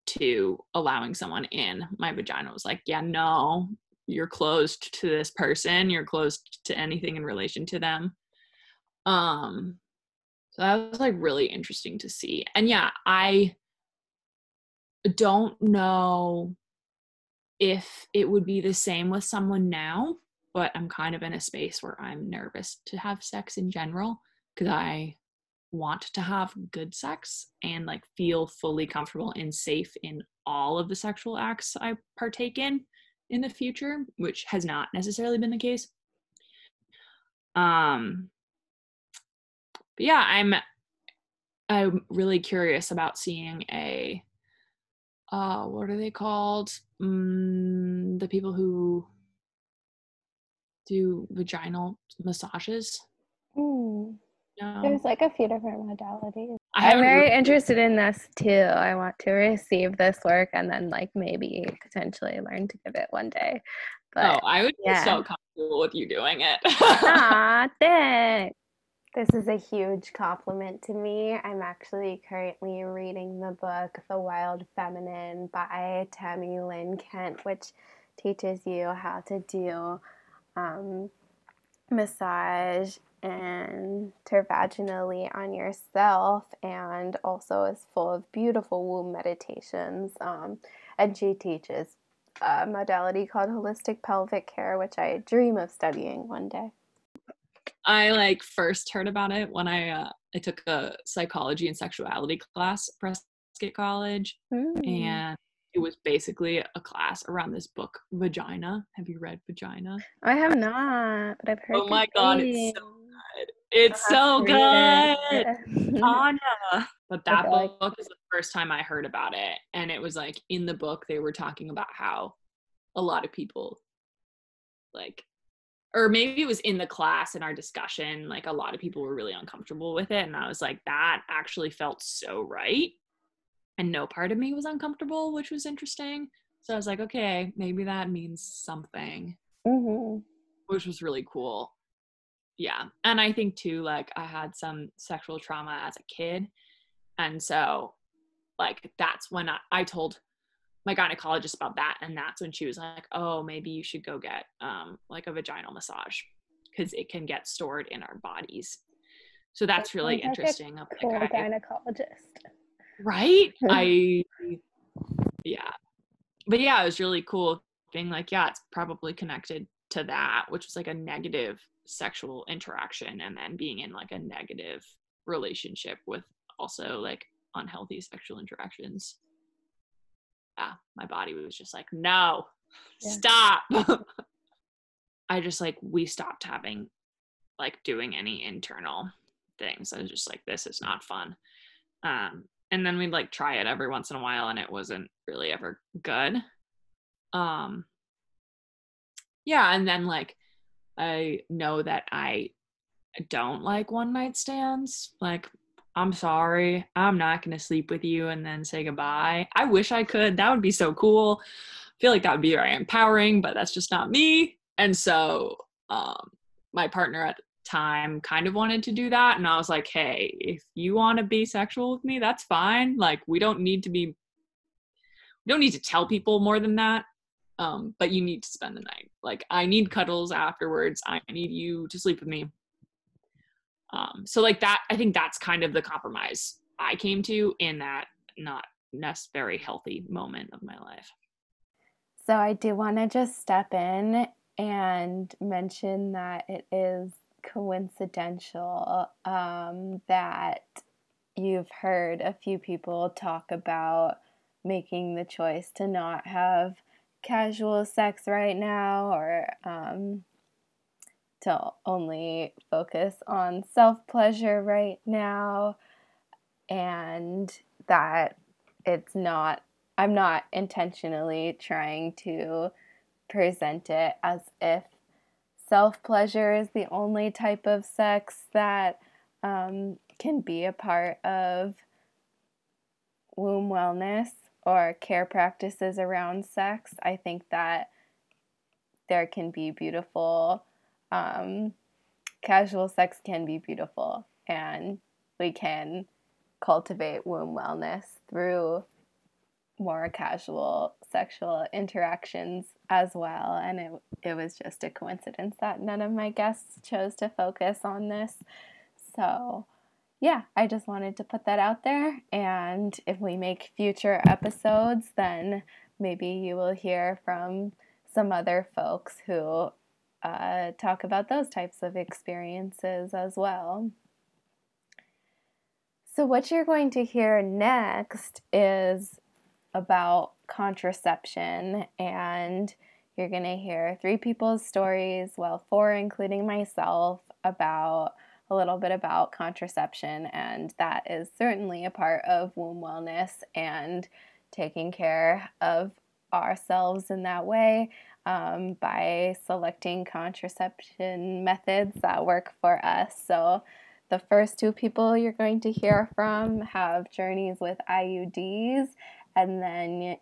to allowing someone in my vagina. Was like yeah no you're closed to this person. You're closed to anything in relation to them. Um so that was like really interesting to see. And yeah i don't know if it would be the same with someone now but i'm kind of in a space where i'm nervous to have sex in general because i want to have good sex and like feel fully comfortable and safe in all of the sexual acts I partake in in the future, which has not necessarily been the case. Um but yeah, I'm I'm really curious about seeing a uh what are they called? Mm, the people who do vaginal massages. Mm. No. there's like a few different modalities I i'm very interested in this too i want to receive this work and then like maybe potentially learn to give it one day but Oh, I would yeah. be so comfortable with you doing it. Aw, thanks. This is a huge compliment to me. I'm actually currently reading the book The Wild Feminine by Tami Lynn Kent, which teaches you how to do um, massage and vaginally on yourself and also is full of beautiful womb meditations. Um, and she teaches a modality called holistic pelvic care, which I dream of studying one day. I like first heard about it when I uh, I took a psychology and sexuality class at Prescott College, Mm. and it was basically a class around this book, Vagina. Have you read Vagina? I have not, but I've heard. Oh my God, it's so good. It's so good. have to read it. Anya. But that book is the first time I heard about it. And it was like in the book, they were talking about how a lot of people, like, or maybe it was in the class in our discussion, like a lot of people were really uncomfortable with it. And I was like, that actually felt so right. And no part of me was uncomfortable, which was interesting. So I was like, okay, maybe that means something Mhm. which was really cool. Yeah. And I think too, like, I had some sexual trauma as a kid. And so, like, that's when I, I told my gynecologist about that. And that's when she was like, oh, maybe you should go get, um, like, a vaginal massage. because it can get stored in our bodies. So that's really sounds like a interesting. Cool like, gynecologist. Right? I yeah. But yeah, it was really cool being like, yeah, it's probably connected to that, which was like a negative sexual interaction and then being in like a negative relationship with also like unhealthy sexual interactions. Yeah, my body was just like, no, Yeah. stop. I just like, we stopped having like doing any internal things. I was just like, this is not fun. Um, and then we'd like try it every once in a while and it wasn't really ever good. Um, yeah, and then like I know that I don't like one night stands. Like, I'm sorry, I'm not gonna sleep with you and then say goodbye. I wish I could. That would be so cool. I feel like that would be very empowering, but that's just not me. And so um my partner at time kind of wanted to do that. And I was like, hey, if you want to be sexual with me, that's fine. Like we don't need to be we don't need to tell people more than that um, but you need to spend the night. Like I need cuddles afterwards. I need you to sleep with me. Um, so like that, I think that's kind of the compromise I came to in that not nest very healthy moment of my life. So I do want to just step in and mention that it is coincidental um, that you've heard a few people talk about making the choice to not have casual sex right now or um, to only focus on self pleasure right now, and that it's not, I'm not intentionally trying to present it as if self pleasure is the only type of sex that um, can be a part of womb wellness or care practices around sex. I think that there can be beautiful, um, casual sex can be beautiful, and we can cultivate womb wellness through more casual sexual interactions as well. And it, it was just a coincidence that none of my guests chose to focus on this. So, yeah, I just wanted to put that out there. And if we make future episodes, then maybe you will hear from some other folks who uh, talk about those types of experiences as well. So, what you're going to hear next is about contraception, and you're going to hear three people's stories, well, four, including myself, about a little bit about contraception, and that is certainly a part of womb wellness and taking care of ourselves in that way um, by selecting contraception methods that work for us. So, the first two people you're going to hear from have journeys with IUDs, and then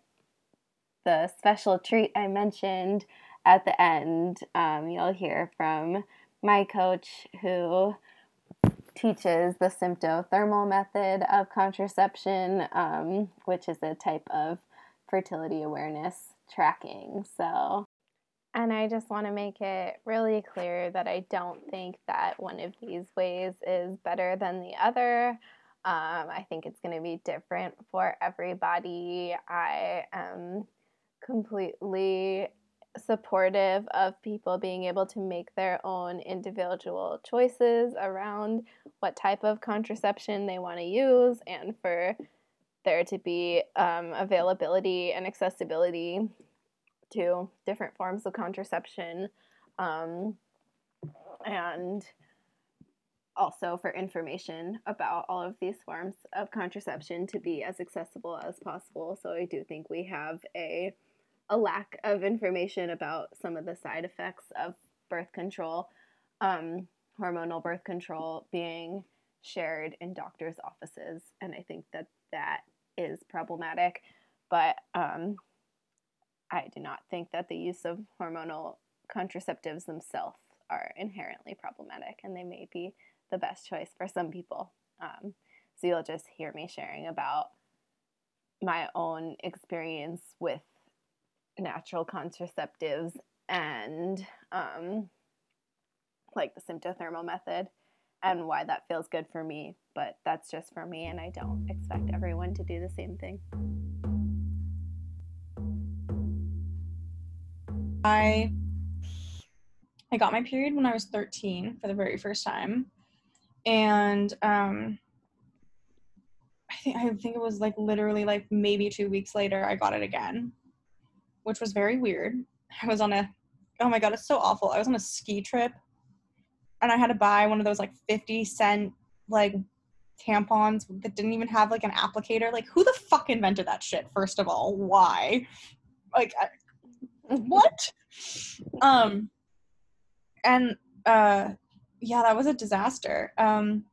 the special treat I mentioned at the end, um, you'll hear from my coach who teaches the symptothermal method of contraception, um, which is a type of fertility awareness tracking. So, and I just want to make it really clear that I don't think that one of these ways is better than the other. Um, I think it's going to be different for everybody. I am completely supportive of people being able to make their own individual choices around what type of contraception they want to use and for there to be um, availability and accessibility to different forms of contraception um, and also for information about all of these forms of contraception to be as accessible as possible so i do think we have a a lack of information about some of the side effects of birth control, um, hormonal birth control being shared in doctors' offices. And I think that that is problematic. But um, I do not think that the use of hormonal contraceptives themselves are inherently problematic, and they may be the best choice for some people. Um, so you'll just hear me sharing about my own experience with natural contraceptives and um, like the symptothermal method and why that feels good for me, but that's just for me and I don't expect everyone to do the same thing. I I got my period when I was 13 for the very first time. And um I think I think it was like literally like maybe 2 weeks later I got it again, which was very weird. I was on a oh my god, it's so awful. I was on a ski trip and I had to buy one of those like 50 cent like tampons that didn't even have like an applicator. Like who the fuck invented that shit first of all? Why? Like I, what? Um and uh yeah, that was a disaster. Um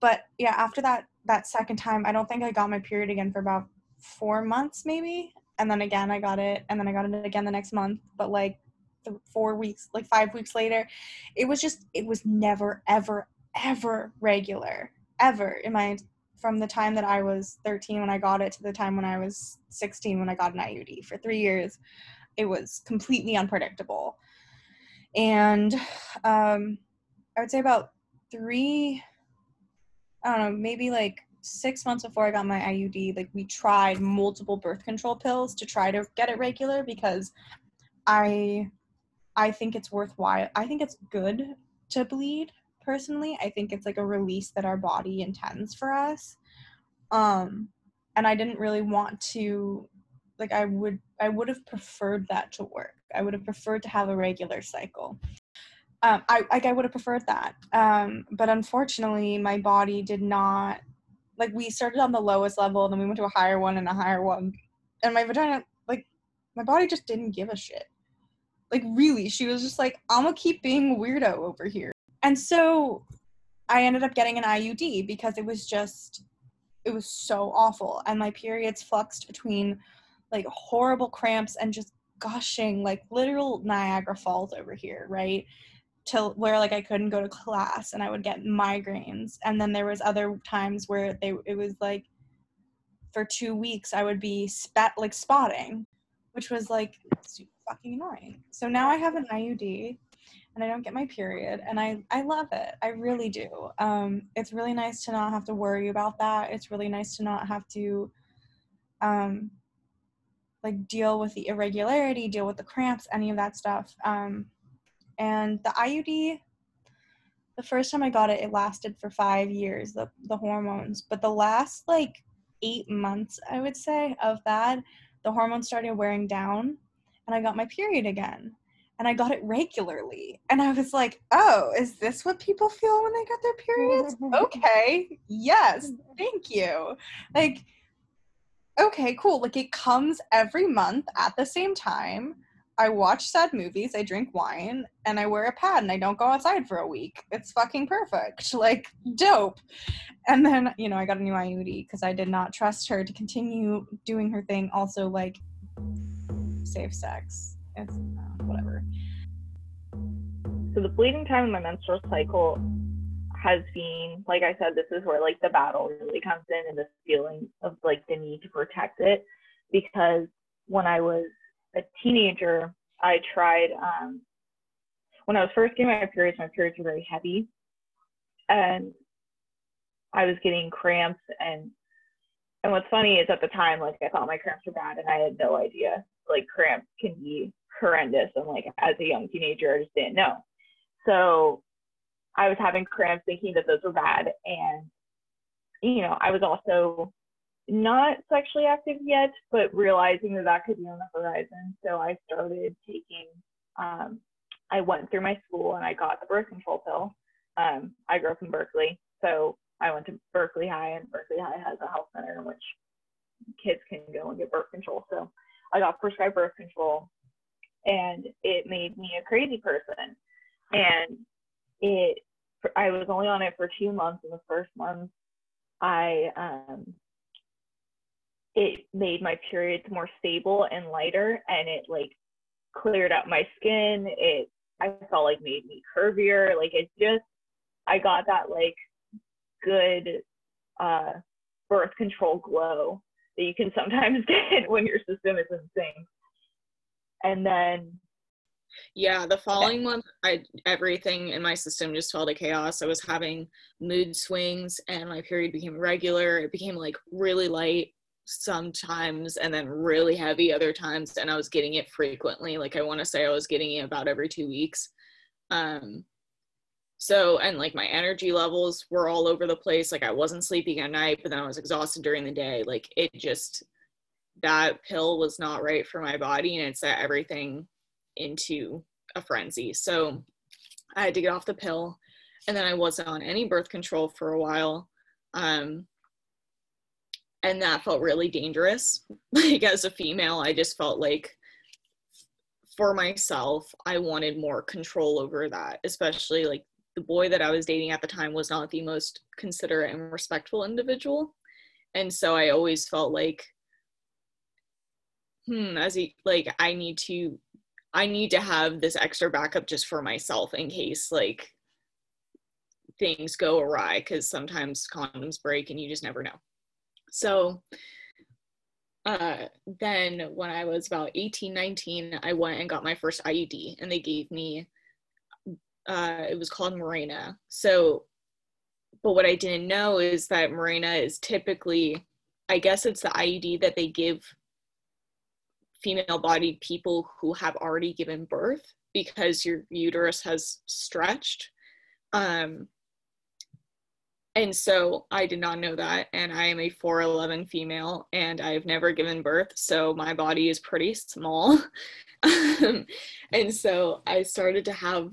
but yeah, after that that second time, I don't think I got my period again for about 4 months maybe. And then again I got it and then I got it again the next month, but like th- 4 weeks, like 5 weeks later, it was just it was never ever ever regular ever in my from the time that I was 13 when I got it to the time when I was 16 when I got an IUD for 3 years it was completely unpredictable. And um, I would say about three, I don't know, maybe like six months before I got my IUD, like we tried multiple birth control pills to try to get it regular because I I think it's worthwhile. I think it's good to bleed personally. I think it's like a release that our body intends for us. Um and I didn't really want to like I would I would have preferred that to work. I would have preferred to have a regular cycle. Um, I like I would have preferred that, um, but unfortunately, my body did not. Like we started on the lowest level, then we went to a higher one and a higher one, and my vagina, like my body, just didn't give a shit. Like really, she was just like, "I'm gonna keep being weirdo over here," and so I ended up getting an IUD because it was just, it was so awful, and my periods fluxed between like horrible cramps and just gushing like literal Niagara Falls over here, right? Till where like I couldn't go to class and I would get migraines. And then there was other times where they it was like for two weeks I would be spat like spotting, which was like super fucking annoying. So now I have an IUD and I don't get my period and I I love it. I really do. Um it's really nice to not have to worry about that. It's really nice to not have to um like deal with the irregularity, deal with the cramps, any of that stuff. Um, and the IUD, the first time I got it, it lasted for five years, the, the hormones. But the last like eight months, I would say, of that, the hormones started wearing down and I got my period again. And I got it regularly. And I was like, oh, is this what people feel when they get their periods? okay. Yes. Thank you. Like, okay, cool. Like it comes every month at the same time. I watch sad movies, I drink wine, and I wear a pad and I don't go outside for a week. It's fucking perfect. Like, dope. And then, you know, I got a new IUD because I did not trust her to continue doing her thing. Also, like, safe sex. It's uh, whatever. So the bleeding time in my menstrual cycle has been like I said, this is where like the battle really comes in and this feeling of like the need to protect it because when I was a teenager, I tried um when I was first getting my periods, my periods were very heavy and I was getting cramps and and what's funny is at the time like I thought my cramps were bad and I had no idea like cramps can be horrendous and like as a young teenager I just didn't know. So I was having cramps thinking that those were bad. And, you know, I was also not sexually active yet, but realizing that that could be on the horizon. So I started taking, um, I went through my school and I got the birth control pill. Um, I grew up in Berkeley. So I went to Berkeley High, and Berkeley High has a health center in which kids can go and get birth control. So I got prescribed birth control, and it made me a crazy person. And it I was only on it for two months. In the first month, I um, it made my periods more stable and lighter, and it like cleared up my skin. It I felt like made me curvier. Like it just I got that like good uh, birth control glow that you can sometimes get when your system is in sync. And then Yeah, the following month, I everything in my system just fell to chaos. I was having mood swings, and my period became regular. It became like really light sometimes, and then really heavy other times. And I was getting it frequently. Like I want to say, I was getting it about every two weeks. Um, so and like my energy levels were all over the place. Like I wasn't sleeping at night, but then I was exhausted during the day. Like it just that pill was not right for my body, and it set everything into a frenzy. So I had to get off the pill. And then I wasn't on any birth control for a while. Um, and that felt really dangerous. Like, as a female, I just felt like for myself, I wanted more control over that, especially like the boy that I was dating at the time was not the most considerate and respectful individual. And so I always felt like, hmm, as he, like, I need to I need to have this extra backup just for myself in case like things go awry because sometimes condoms break and you just never know. So uh, then when I was about 18, 19, I went and got my first IUD and they gave me, uh, it was called Mirena. So, but what I didn't know is that Mirena is typically, I guess it's the IUD that they give female bodied people who have already given birth because your uterus has stretched. Um, and so I did not know that. And I am a 4'11 female and I've never given birth. So my body is pretty small. Um, and so I started to have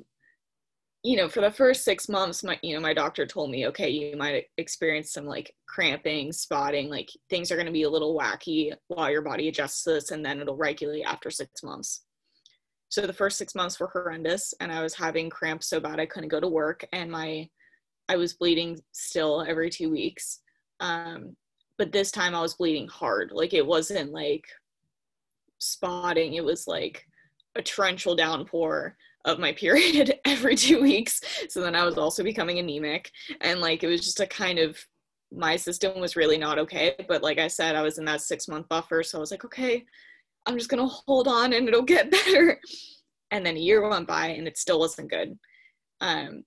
you know, for the first six months, my you know, my doctor told me, okay, you might experience some like cramping, spotting, like things are gonna be a little wacky while your body adjusts this and then it'll regulate after six months. So the first six months were horrendous and I was having cramps so bad I couldn't go to work and my I was bleeding still every two weeks. Um, but this time I was bleeding hard. Like it wasn't like spotting, it was like a torrential downpour of my period every two weeks. So then I was also becoming anemic. And like it was just a kind of my system was really not okay. But like I said, I was in that six month buffer. So I was like, okay, I'm just gonna hold on and it'll get better. And then a year went by and it still wasn't good. Um,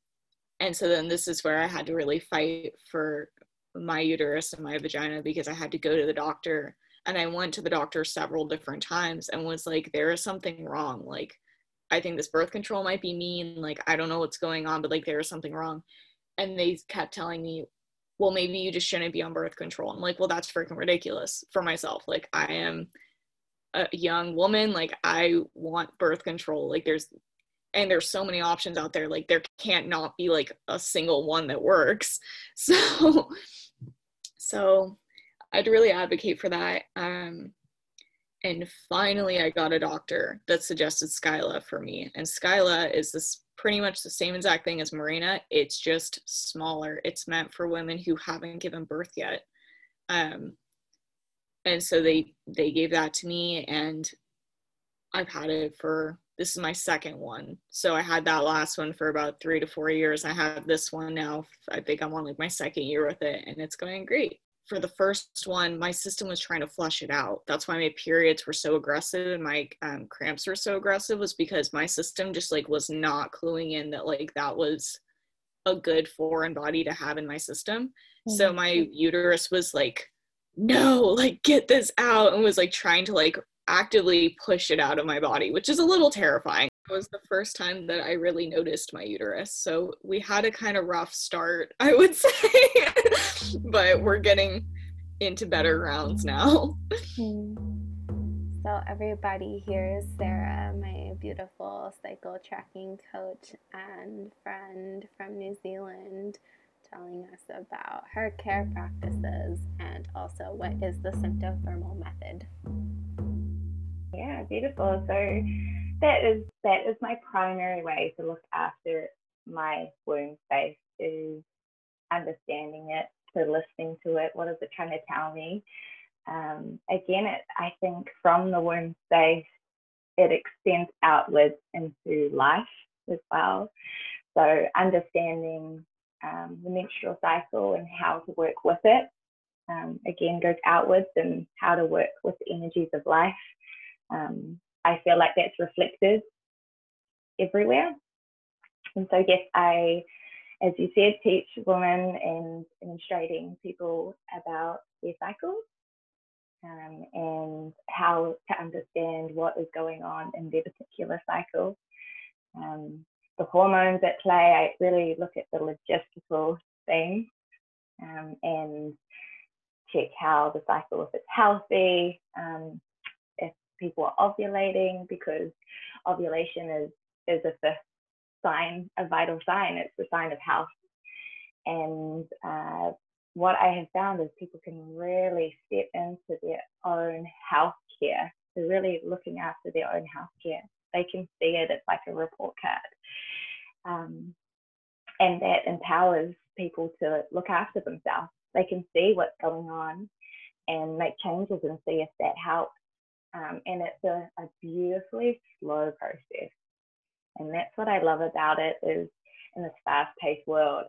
and so then this is where I had to really fight for my uterus and my vagina because I had to go to the doctor. And I went to the doctor several different times and was like, there is something wrong. Like, I think this birth control might be mean. Like, I don't know what's going on, but like, there is something wrong. And they kept telling me, well, maybe you just shouldn't be on birth control. I'm like, well, that's freaking ridiculous for myself. Like, I am a young woman. Like, I want birth control. Like, there's, and there's so many options out there. Like, there can't not be like a single one that works. So, so I'd really advocate for that. Um, and finally i got a doctor that suggested skyla for me and skyla is this pretty much the same exact thing as Mirena it's just smaller it's meant for women who haven't given birth yet um, and so they they gave that to me and i've had it for this is my second one so i had that last one for about three to four years i have this one now i think i'm on like my second year with it and it's going great for the first one, my system was trying to flush it out. That's why my periods were so aggressive and my um, cramps were so aggressive was because my system just like was not cluing in that like that was a good foreign body to have in my system. Mm-hmm. So my uterus was like, no, like get this out and was like trying to like actively push it out of my body, which is a little terrifying. It was the first time that I really noticed my uterus. So we had a kind of rough start, I would say. but we're getting into better grounds now. Hmm. So, everybody, here's Sarah, my beautiful cycle tracking coach and friend from New Zealand, telling us about her care practices and also what is the symptothermal method. Yeah, beautiful. So, that is that is my primary way to look after my womb space is understanding it, to listening to it. What is it trying to tell me? Um, again, it, I think from the womb space, it extends outwards into life as well. So understanding um, the menstrual cycle and how to work with it, um, again, goes outwards and how to work with the energies of life. Um, I feel like that's reflected everywhere. And so, yes, I, as you said, teach women and menstruating people about their cycles um, and how to understand what is going on in their particular cycle. Um, the hormones at play, I really look at the logistical things um, and check how the cycle, if it's healthy, um, people are ovulating, because ovulation is, is a sign, a vital sign, it's a sign of health. And uh, what I have found is people can really step into their own health care. They're really looking after their own health care. They can see it, it's like a report card. Um, and that empowers people to look after themselves. They can see what's going on and make changes and see if that helps. Um, and it's a, a beautifully slow process. And that's what I love about it is in this fast-paced world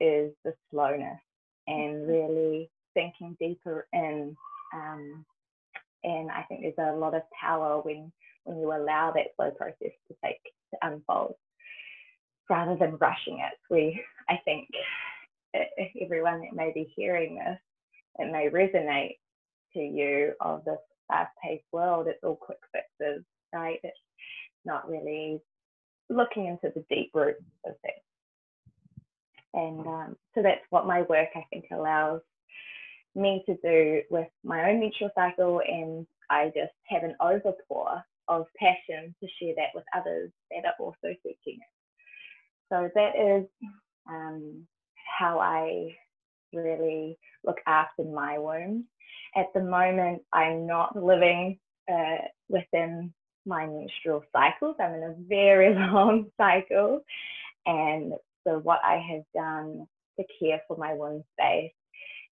is the slowness and really thinking deeper in. Um, and I think there's a lot of power when when you allow that slow process to take to unfold rather than rushing it. We, I think, everyone that may be hearing this, it may resonate to you of this fast-paced world. It's all quick fixes, right? It's not really looking into the deep roots of things. And um, so that's what my work, I think, allows me to do with my own menstrual cycle. And I just have an overpour of passion to share that with others that are also seeking it. So that is um, how I really look after my womb. At the moment, I'm not living uh, within my menstrual cycles. I'm in a very long cycle. And so, what I have done to care for my womb space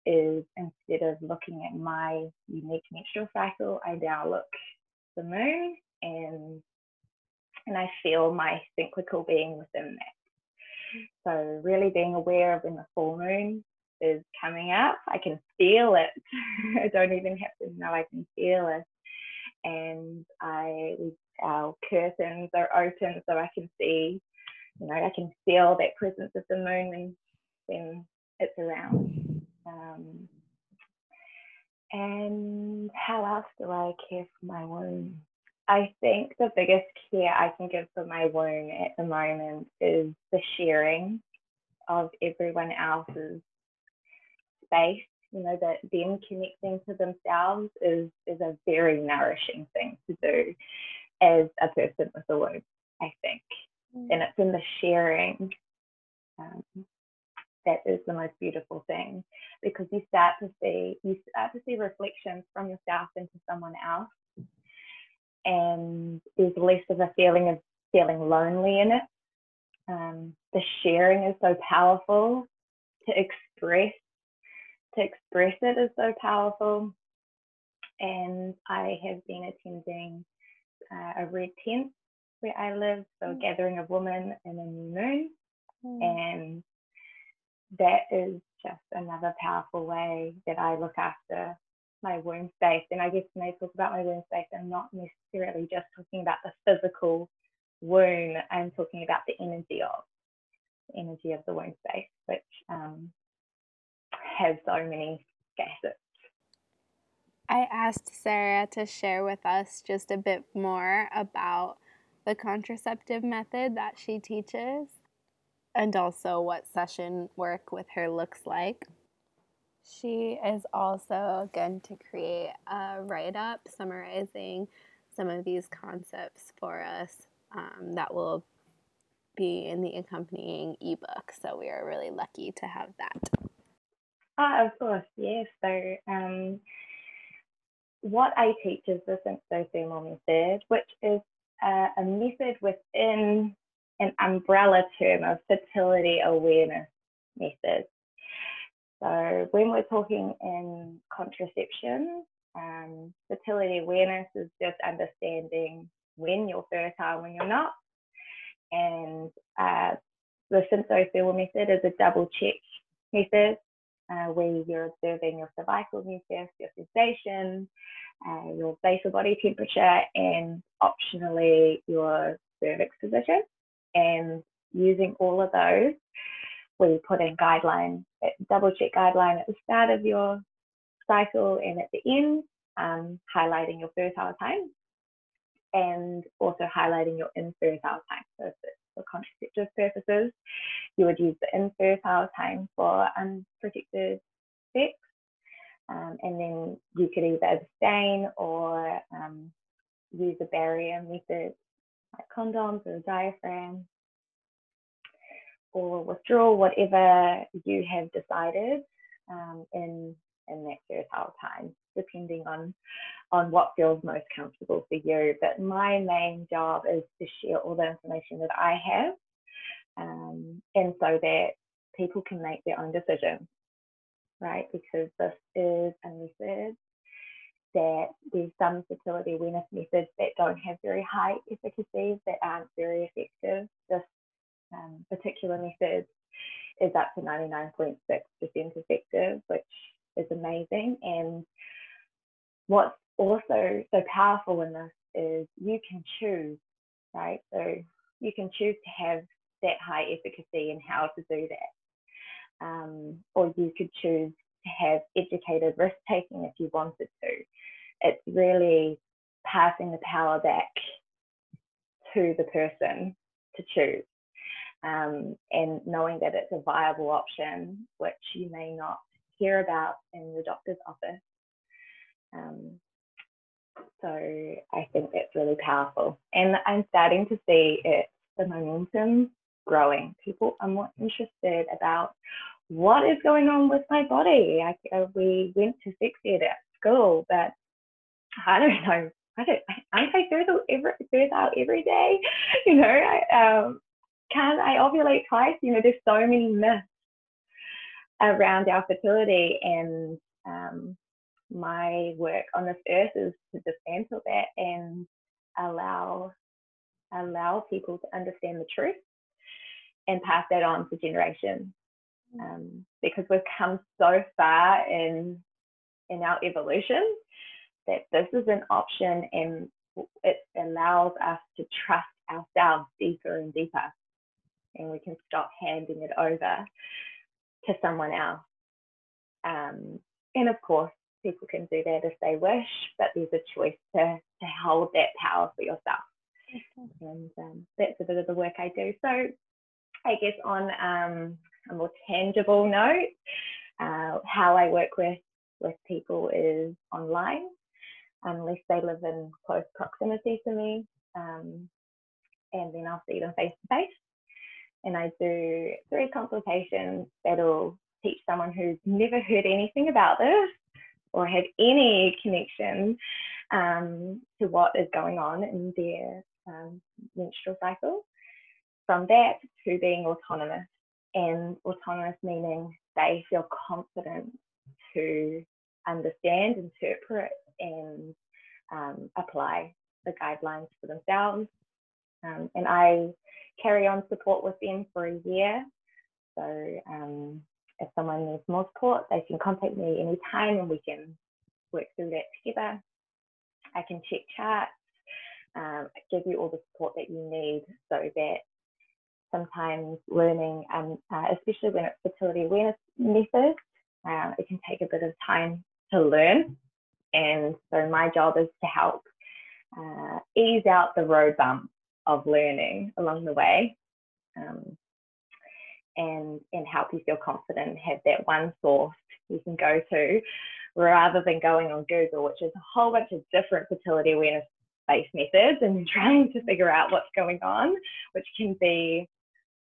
is instead of looking at my unique menstrual cycle, I now look the moon and and I feel my cyclical being within that. So really being aware of when the full moon is coming up, I can feel it. I don't even have to know, I can feel it. And I our curtains are open so I can see, you know, I can feel that presence of the moon when when it's around. Um, and how else do I care for my womb? I think the biggest care I can give for my womb at the moment is the sharing of everyone else's space. You know, that them connecting to themselves is is a very nourishing thing to do as a person with a womb, I think. Mm. And it's in the sharing um, that is the most beautiful thing because you start to see you start to see reflections from yourself into someone else and there's less of a feeling of feeling lonely in it um, the sharing is so powerful to express to express it is so powerful and i have been attending uh, a red tent where i live so mm. gathering of women in a new moon mm. and that is just another powerful way that I look after my womb space. And I guess when I talk about my womb space, I'm not necessarily just talking about the physical womb, I'm talking about the energy of the energy of the womb space, which um, has so many facets. I asked Sarah to share with us just a bit more about the contraceptive method that she teaches and also what session work with her looks like. She is also going to create a write up summarizing some of these concepts for us um, that will be in the accompanying ebook. So we are really lucky to have that. Ah, of course, yes. So, um, what I teach is the symptothermal method, which is uh, a method within an umbrella term of fertility awareness methods. So when we're talking in contraception, um, fertility awareness is just understanding when you're fertile, when you're not. And uh, the symptothermal method is a double check method uh, where you're observing your cervical mucus, your sensation, uh, your basal body temperature, and optionally your cervix position. And using all of those, we put in guidelines, double check guideline at the start of your cycle and at the end, um, highlighting your fertile time and also highlighting your infertile time. So for contraceptive purposes, you would use the infertile time for unprotected sex. Um, and then you could either abstain or um, use a barrier method like condoms or a diaphragm or withdrawal, whatever you have decided um, in in that fertile time, depending on on what feels most comfortable for you. But my main job is to share all the information that I have, um, and so that people can make their own decisions, right? Because this is a method that there's some fertility awareness methods that don't have very high efficacy, that aren't very effective. This um, particular method is up to 99.6% effective, which is amazing. And what's also so powerful in this is you can choose, right? So you can choose to have that high efficacy and how to do that. Um, or you could choose to have educated risk taking if you wanted to. It's really passing the power back to the person to choose um, and knowing that it's a viable option, which you may not hear about in the doctor's office. Um, so I think that's really powerful. And I'm starting to see it, the momentum growing. People are more interested about what is going on with my body. I, uh, we went to sex ed at school, but I don't know. I don't, aren't I fertile every, fertile every day? You know, I, um, can I ovulate twice? You know, there's so many myths around our fertility, and um, my work on this earth is to dismantle that and allow allow people to understand the truth and pass that on to generations. Um, because we've come so far in in our evolution that this is an option and it allows us to trust ourselves deeper and deeper. And we can stop handing it over to someone else. Um, and of course, people can do that if they wish, but there's a choice to, to hold that power for yourself. And um, that's a bit of the work I do. So, I guess on um, a more tangible note, uh, how I work with with people is online, unless they live in close proximity to me, um, and then I'll see them face to face and I do three consultations that'll teach someone who's never heard anything about this or have any connection um, to what is going on in their um, menstrual cycle. From that to being autonomous, and autonomous meaning they feel confident to understand, interpret, and um, apply the guidelines for themselves. Um, and I carry on support with them for a year. So um, if someone needs more support, they can contact me anytime and we can work through that together. I can check charts, um, give you all the support that you need so that sometimes learning, um, uh, especially when it's fertility awareness methods, uh, it can take a bit of time to learn. And so my job is to help uh, ease out the road bumps of learning along the way um, and and help you feel confident have that one source you can go to rather than going on google which is a whole bunch of different fertility awareness based methods and trying to figure out what's going on which can be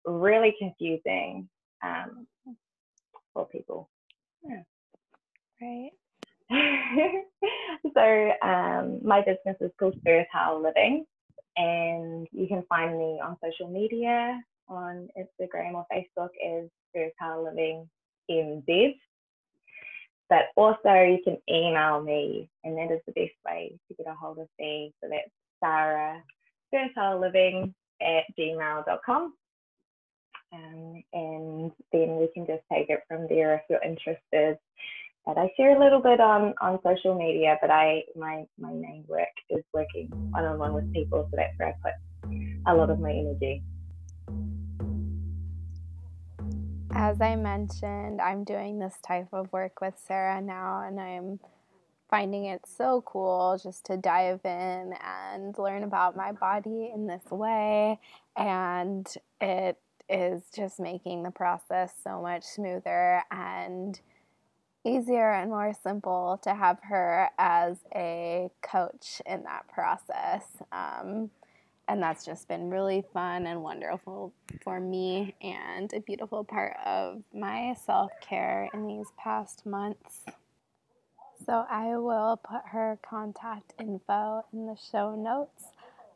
really confusing um, for people. Yeah. right so um, my business is called fertile living and you can find me on social media on Instagram or Facebook as Fertile Living NZ. But also you can email me, and that is the best way to get a hold of me. So that's Sarah Fertile Living at gmail.com. Um, and then we can just take it from there if you're interested but I share a little bit on on social media, but I my my main work is working one on one with people, so that's where I put a lot of my energy. As I mentioned, I'm doing this type of work with Sarah now, and I'm finding it so cool just to dive in and learn about my body in this way. And it is just making the process so much smoother and easier and more simple to have her as a coach in that process. Um, and that's just been really fun and wonderful for me and a beautiful part of my self care in these past months. So I will put her contact info in the show notes.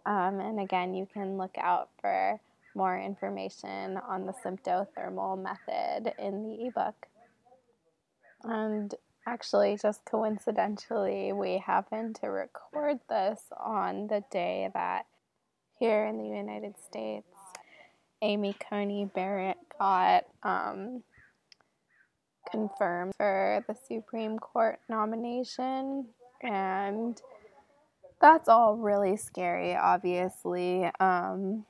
Um, and again, you can look out for more information on the symptothermal method in the ebook. And actually, just coincidentally, we happen to record this on the day that here in the United States, Amy Coney Barrett got um, confirmed for the Supreme Court nomination. And that's all really scary, obviously. Um,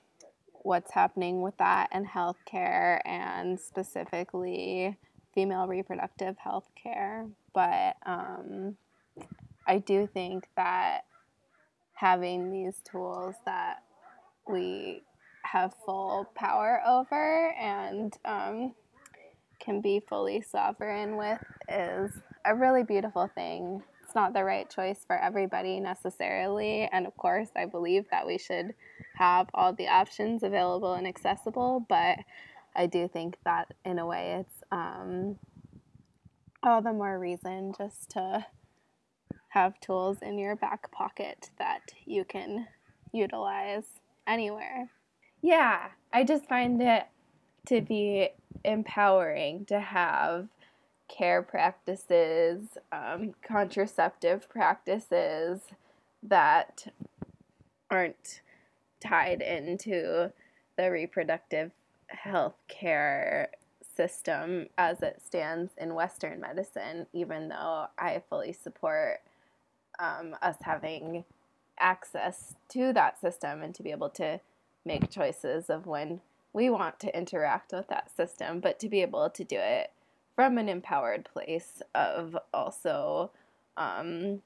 what's happening with that and healthcare, and specifically female reproductive health care. But um, I do think that having these tools that we have full power over and um, can be fully sovereign with is a really beautiful thing. It's not the right choice for everybody necessarily. And of course, I believe that we should have all the options available and accessible, but I do think that in a way it's um, all the more reason just to have tools in your back pocket that you can utilize anywhere. Yeah, I just find it to be empowering to have care practices, um, contraceptive practices that aren't tied into the reproductive health care system as it stands in Western medicine, even though I fully support um, us having access to that system and to be able to make choices of when we want to interact with that system, but to be able to do it from an empowered place of also um,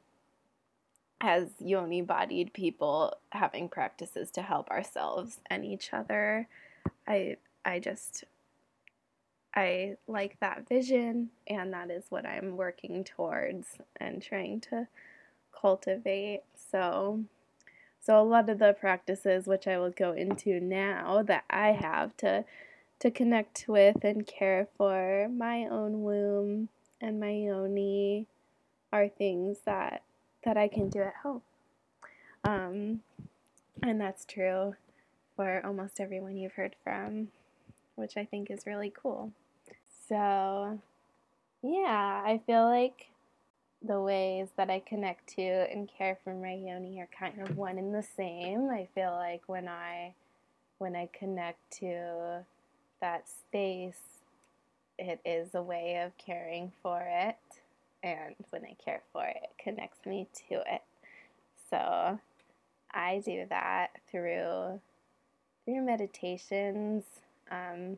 as yoni bodied people having practices to help ourselves and each other. I I just I like that vision and that is what I'm working towards and trying to cultivate. So so a lot of the practices which I will go into now that I have to to connect with and care for my own womb and my yoni are things that that I can do at home. Um, and that's true for almost everyone you've heard from, which I think is really cool. So, yeah, I feel like the ways that I connect to and care for my yoni are kind of one and the same. I feel like when I when I connect to that space, it is a way of caring for it. And when I care for it, it connects me to it. So I do that through through meditations. Um,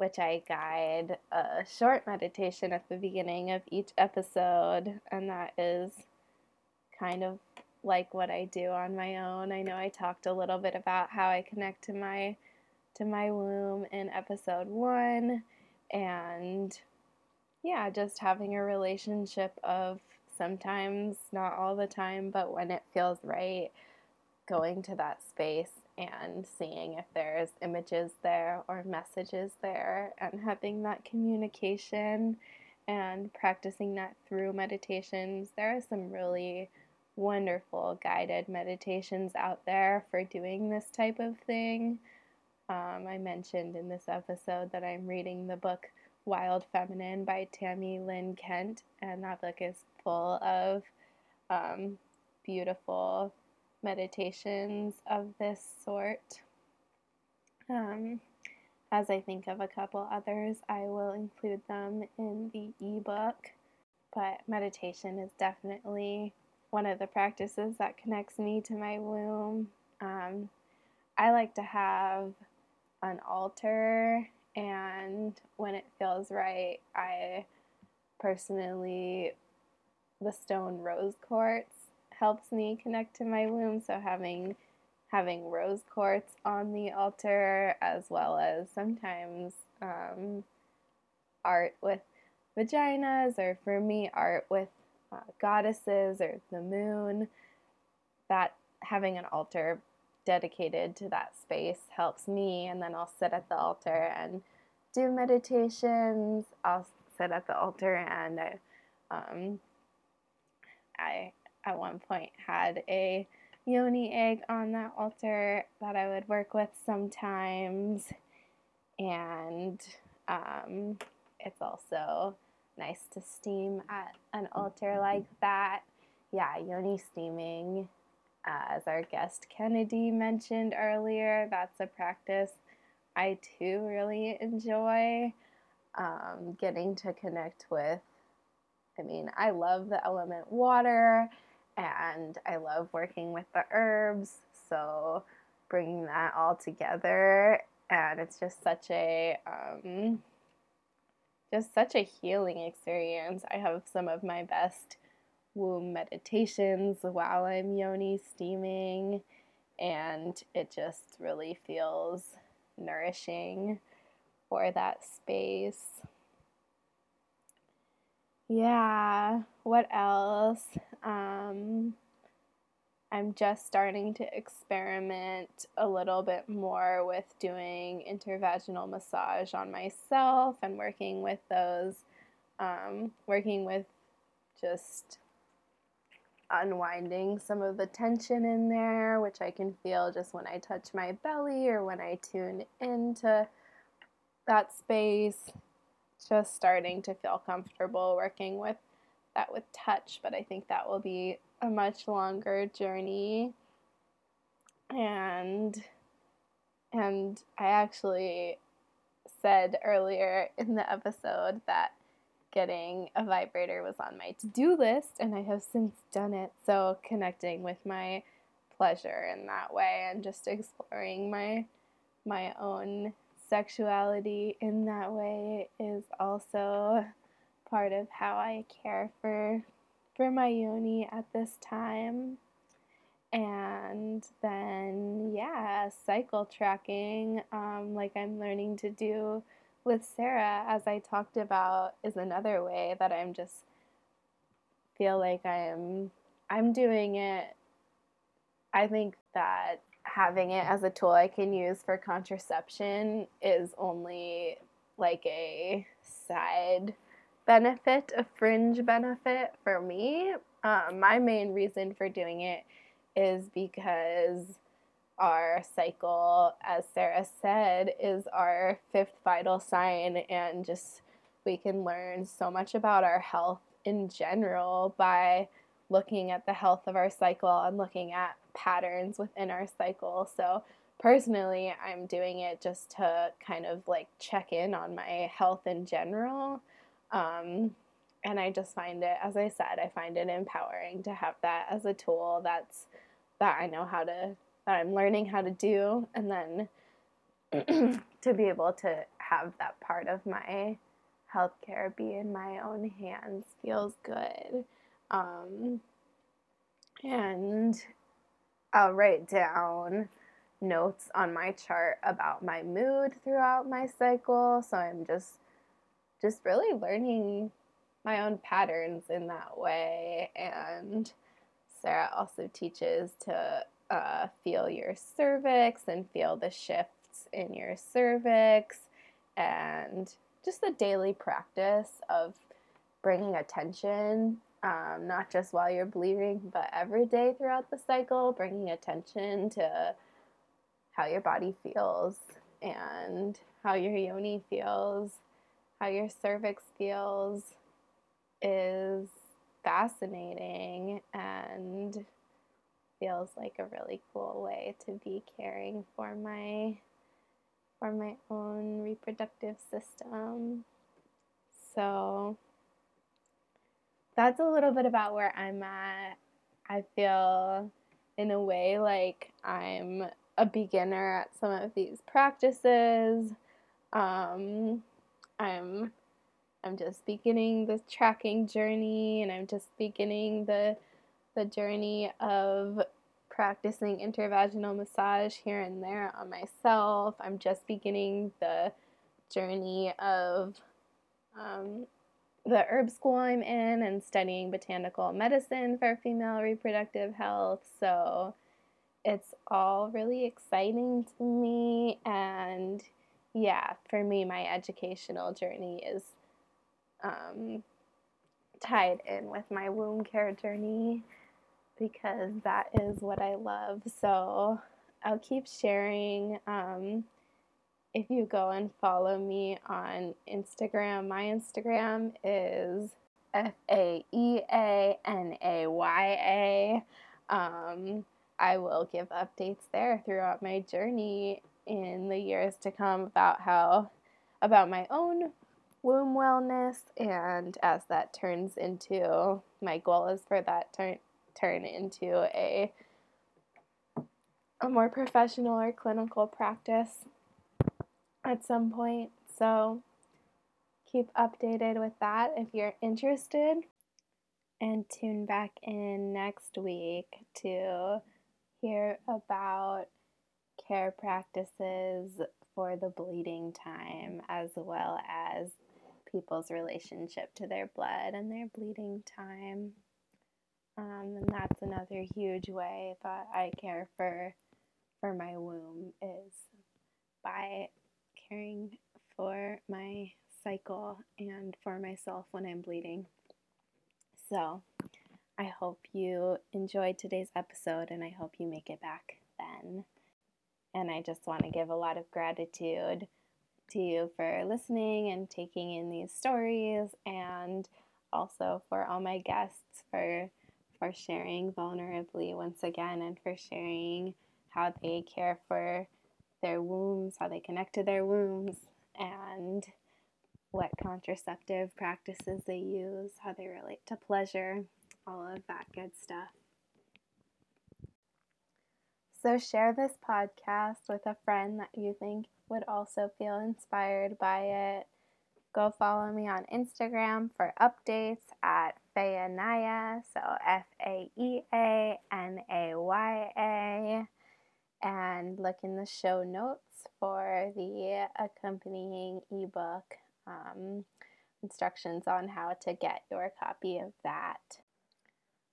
which I guide a short meditation at the beginning of each episode, and that is kind of like what I do on my own. I know I talked a little bit about how I connect to my to my womb in episode 1 and yeah, just having a relationship of sometimes not all the time, but when it feels right, going to that space and seeing if there's images there or messages there and having that communication and practicing that through meditations. There are some really wonderful guided meditations out there for doing this type of thing. Um, I mentioned in this episode that I'm reading the book Wild Feminine by Tami Lynn Kent, and that book is full of um, beautiful meditations of this sort. Um, as I think of a couple others, I will include them in the ebook. But meditation is definitely one of the practices that connects me to my womb. Um, I like to have an altar, and when it feels right, I personally, the stone rose quartz helps me connect to my womb. So having having rose quartz on the altar, as well as sometimes um, art with vaginas, or for me, art with uh, goddesses or the moon. That having an altar dedicated to that space helps me, and then I'll sit at the altar and do meditations. I'll sit at the altar and I, um, I at one point had a yoni egg on that altar that I would work with sometimes. And um, it's also nice to steam at an altar like that. Yeah, yoni steaming, as our guest Kennedy mentioned earlier, that's a practice I too really enjoy. Um, getting to connect with. I mean, I love the element water and I love working with the herbs. So bringing that all together, and it's just such a um, just such a healing experience. I have some of my best womb meditations while I'm yoni steaming, and it just really feels nourishing for that space. Yeah, what else? Um, I'm just starting to experiment a little bit more with doing intravaginal massage on myself and working with those, um, working with just unwinding some of the tension in there, which I can feel just when I touch my belly or when I tune into that space. Just starting to feel comfortable working with that with touch, but I think that will be a much longer journey. And and I actually said earlier in the episode that getting a vibrator was on my to-do list and I have since done it. So connecting with my pleasure in that way and just exploring my my own sexuality in that way is also part of how I care for for my yoni at this time. And then yeah, cycle tracking, um, like I'm learning to do with Sarah, as I talked about, is another way that I'm just feel like I'm I'm doing it. I think that having it as a tool I can use for contraception is only like a side benefit, a fringe benefit for me. Um, my main reason for doing it is because our cycle, as Sarah said, is our fifth vital sign, and just we can learn so much about our health in general by looking at the health of our cycle and looking at patterns within our cycle. So, personally, I'm doing it just to kind of like check in on my health in general um, and I just find it, as I said, I find it empowering to have that as a tool that's that I know how to, that I'm learning how to do, and then to be able to have that part of my healthcare be in my own hands feels good. Um, and I'll write down notes on my chart about my mood throughout my cycle. So I'm just just really learning my own patterns in that way. And Sarah also teaches to uh, feel your cervix and feel the shifts in your cervix and just the daily practice of bringing attention, um, not just while you're bleeding, but every day throughout the cycle, bringing attention to how your body feels and how your yoni feels how your cervix feels is fascinating and feels like a really cool way to be caring for my for my own reproductive system. So that's a little bit about where I'm at. I feel in a way like I'm a beginner at some of these practices. Um, I'm I'm just beginning the tracking journey and I'm just beginning the the journey of practicing intravaginal massage here and there on myself. I'm just beginning the journey of um, the herb school I'm in and studying botanical medicine for female reproductive health. So it's all really exciting to me. And yeah, for me, my educational journey is um, tied in with my womb care journey because that is what I love. So I'll keep sharing. Um, if you go and follow me on Instagram, my Instagram is F A E A N A Y A. Um, I will give updates there throughout my journey in the years to come about how, about my own womb wellness, and as that turns into, my goal is for that turn turn into a a more professional or clinical practice at some point. So keep updated with that if you're interested. And tune back in next week to hear about care practices for the bleeding time as well as people's relationship to their blood and their bleeding time. Um, and that's another huge way that I care for for my womb is by caring for my cycle and for myself when I'm bleeding. So, I hope you enjoyed today's episode and I hope you make it back then. And I just want to give a lot of gratitude to you for listening and taking in these stories and also for all my guests for for sharing vulnerably once again and for sharing how they care for their wombs, how they connect to their wombs, and what contraceptive practices they use, how they relate to pleasure, all of that good stuff. So, share this podcast with a friend that you think would also feel inspired by it. Go follow me on Instagram for updates at Faeanaya, so F A E A N A Y A and look in the show notes for the accompanying ebook um, instructions on how to get your copy of that.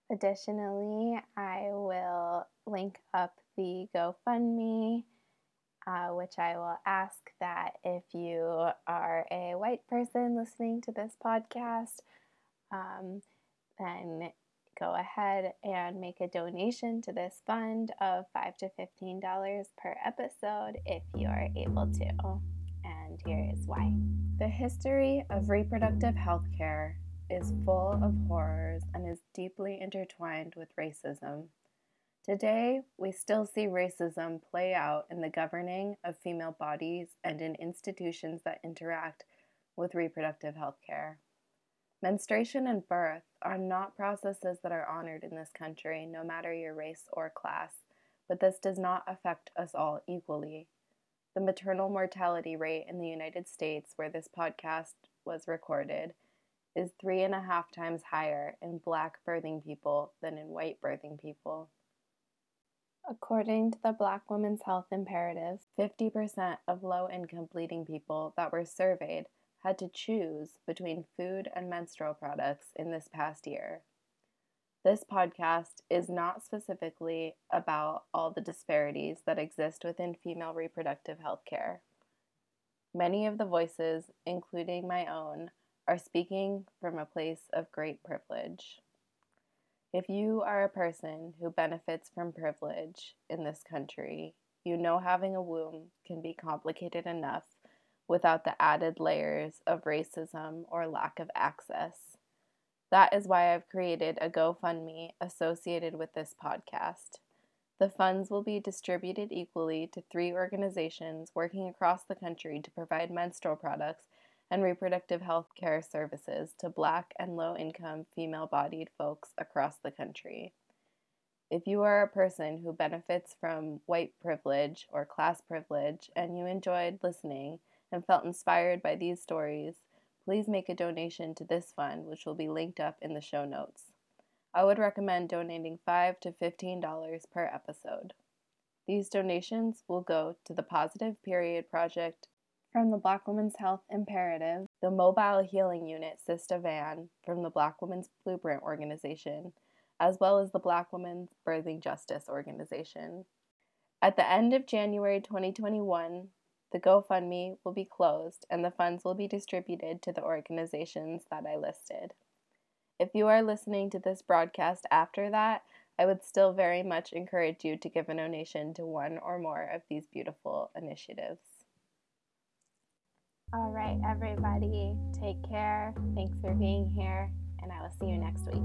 Additionally, I will link up the GoFundMe, uh, which I will ask that if you are a white person listening to this podcast, um, then go ahead and make a donation to this fund of 5 to $15 per episode if you are able to. And here is why. The history of reproductive health care is full of horrors and is deeply intertwined with racism. Today, we still see racism play out in the governing of female bodies and in institutions that interact with reproductive health care. Menstruation and birth are not processes that are honored in this country, no matter your race or class, but this does not affect us all equally. The maternal mortality rate in the United States, where this podcast was recorded, is three and a half times higher in black birthing people than in white birthing people. According to the Black Women's Health Imperative, 50% of low income bleeding people that were surveyed had to choose between food and menstrual products in this past year. This podcast is not specifically about all the disparities that exist within female reproductive health care. Many of the voices, including my own, are speaking from a place of great privilege. If you are a person who benefits from privilege in this country, you know having a womb can be complicated enough without the added layers of racism or lack of access. That is why I've created a GoFundMe associated with this podcast. The funds will be distributed equally to three organizations working across the country to provide menstrual products and reproductive health care services to Black and low income female bodied folks across the country. If you are a person who benefits from white privilege or class privilege and you enjoyed listening and felt inspired by these stories, please make a donation to this fund, which will be linked up in the show notes. I would recommend donating 5 to $15 per episode. These donations will go to the Positive Period Project from the Black Women's Health Imperative, the Mobile Healing Unit Sista Van from the Black Women's Blueprint Organization, as well as the Black Women's Birthing Justice Organization. At the end of January 2021, the GoFundMe will be closed and the funds will be distributed to the organizations that I listed. If you are listening to this broadcast after that, I would still very much encourage you to give a donation to one or more of these beautiful initiatives. All right, everybody, take care. Thanks for being here, and I will see you next week.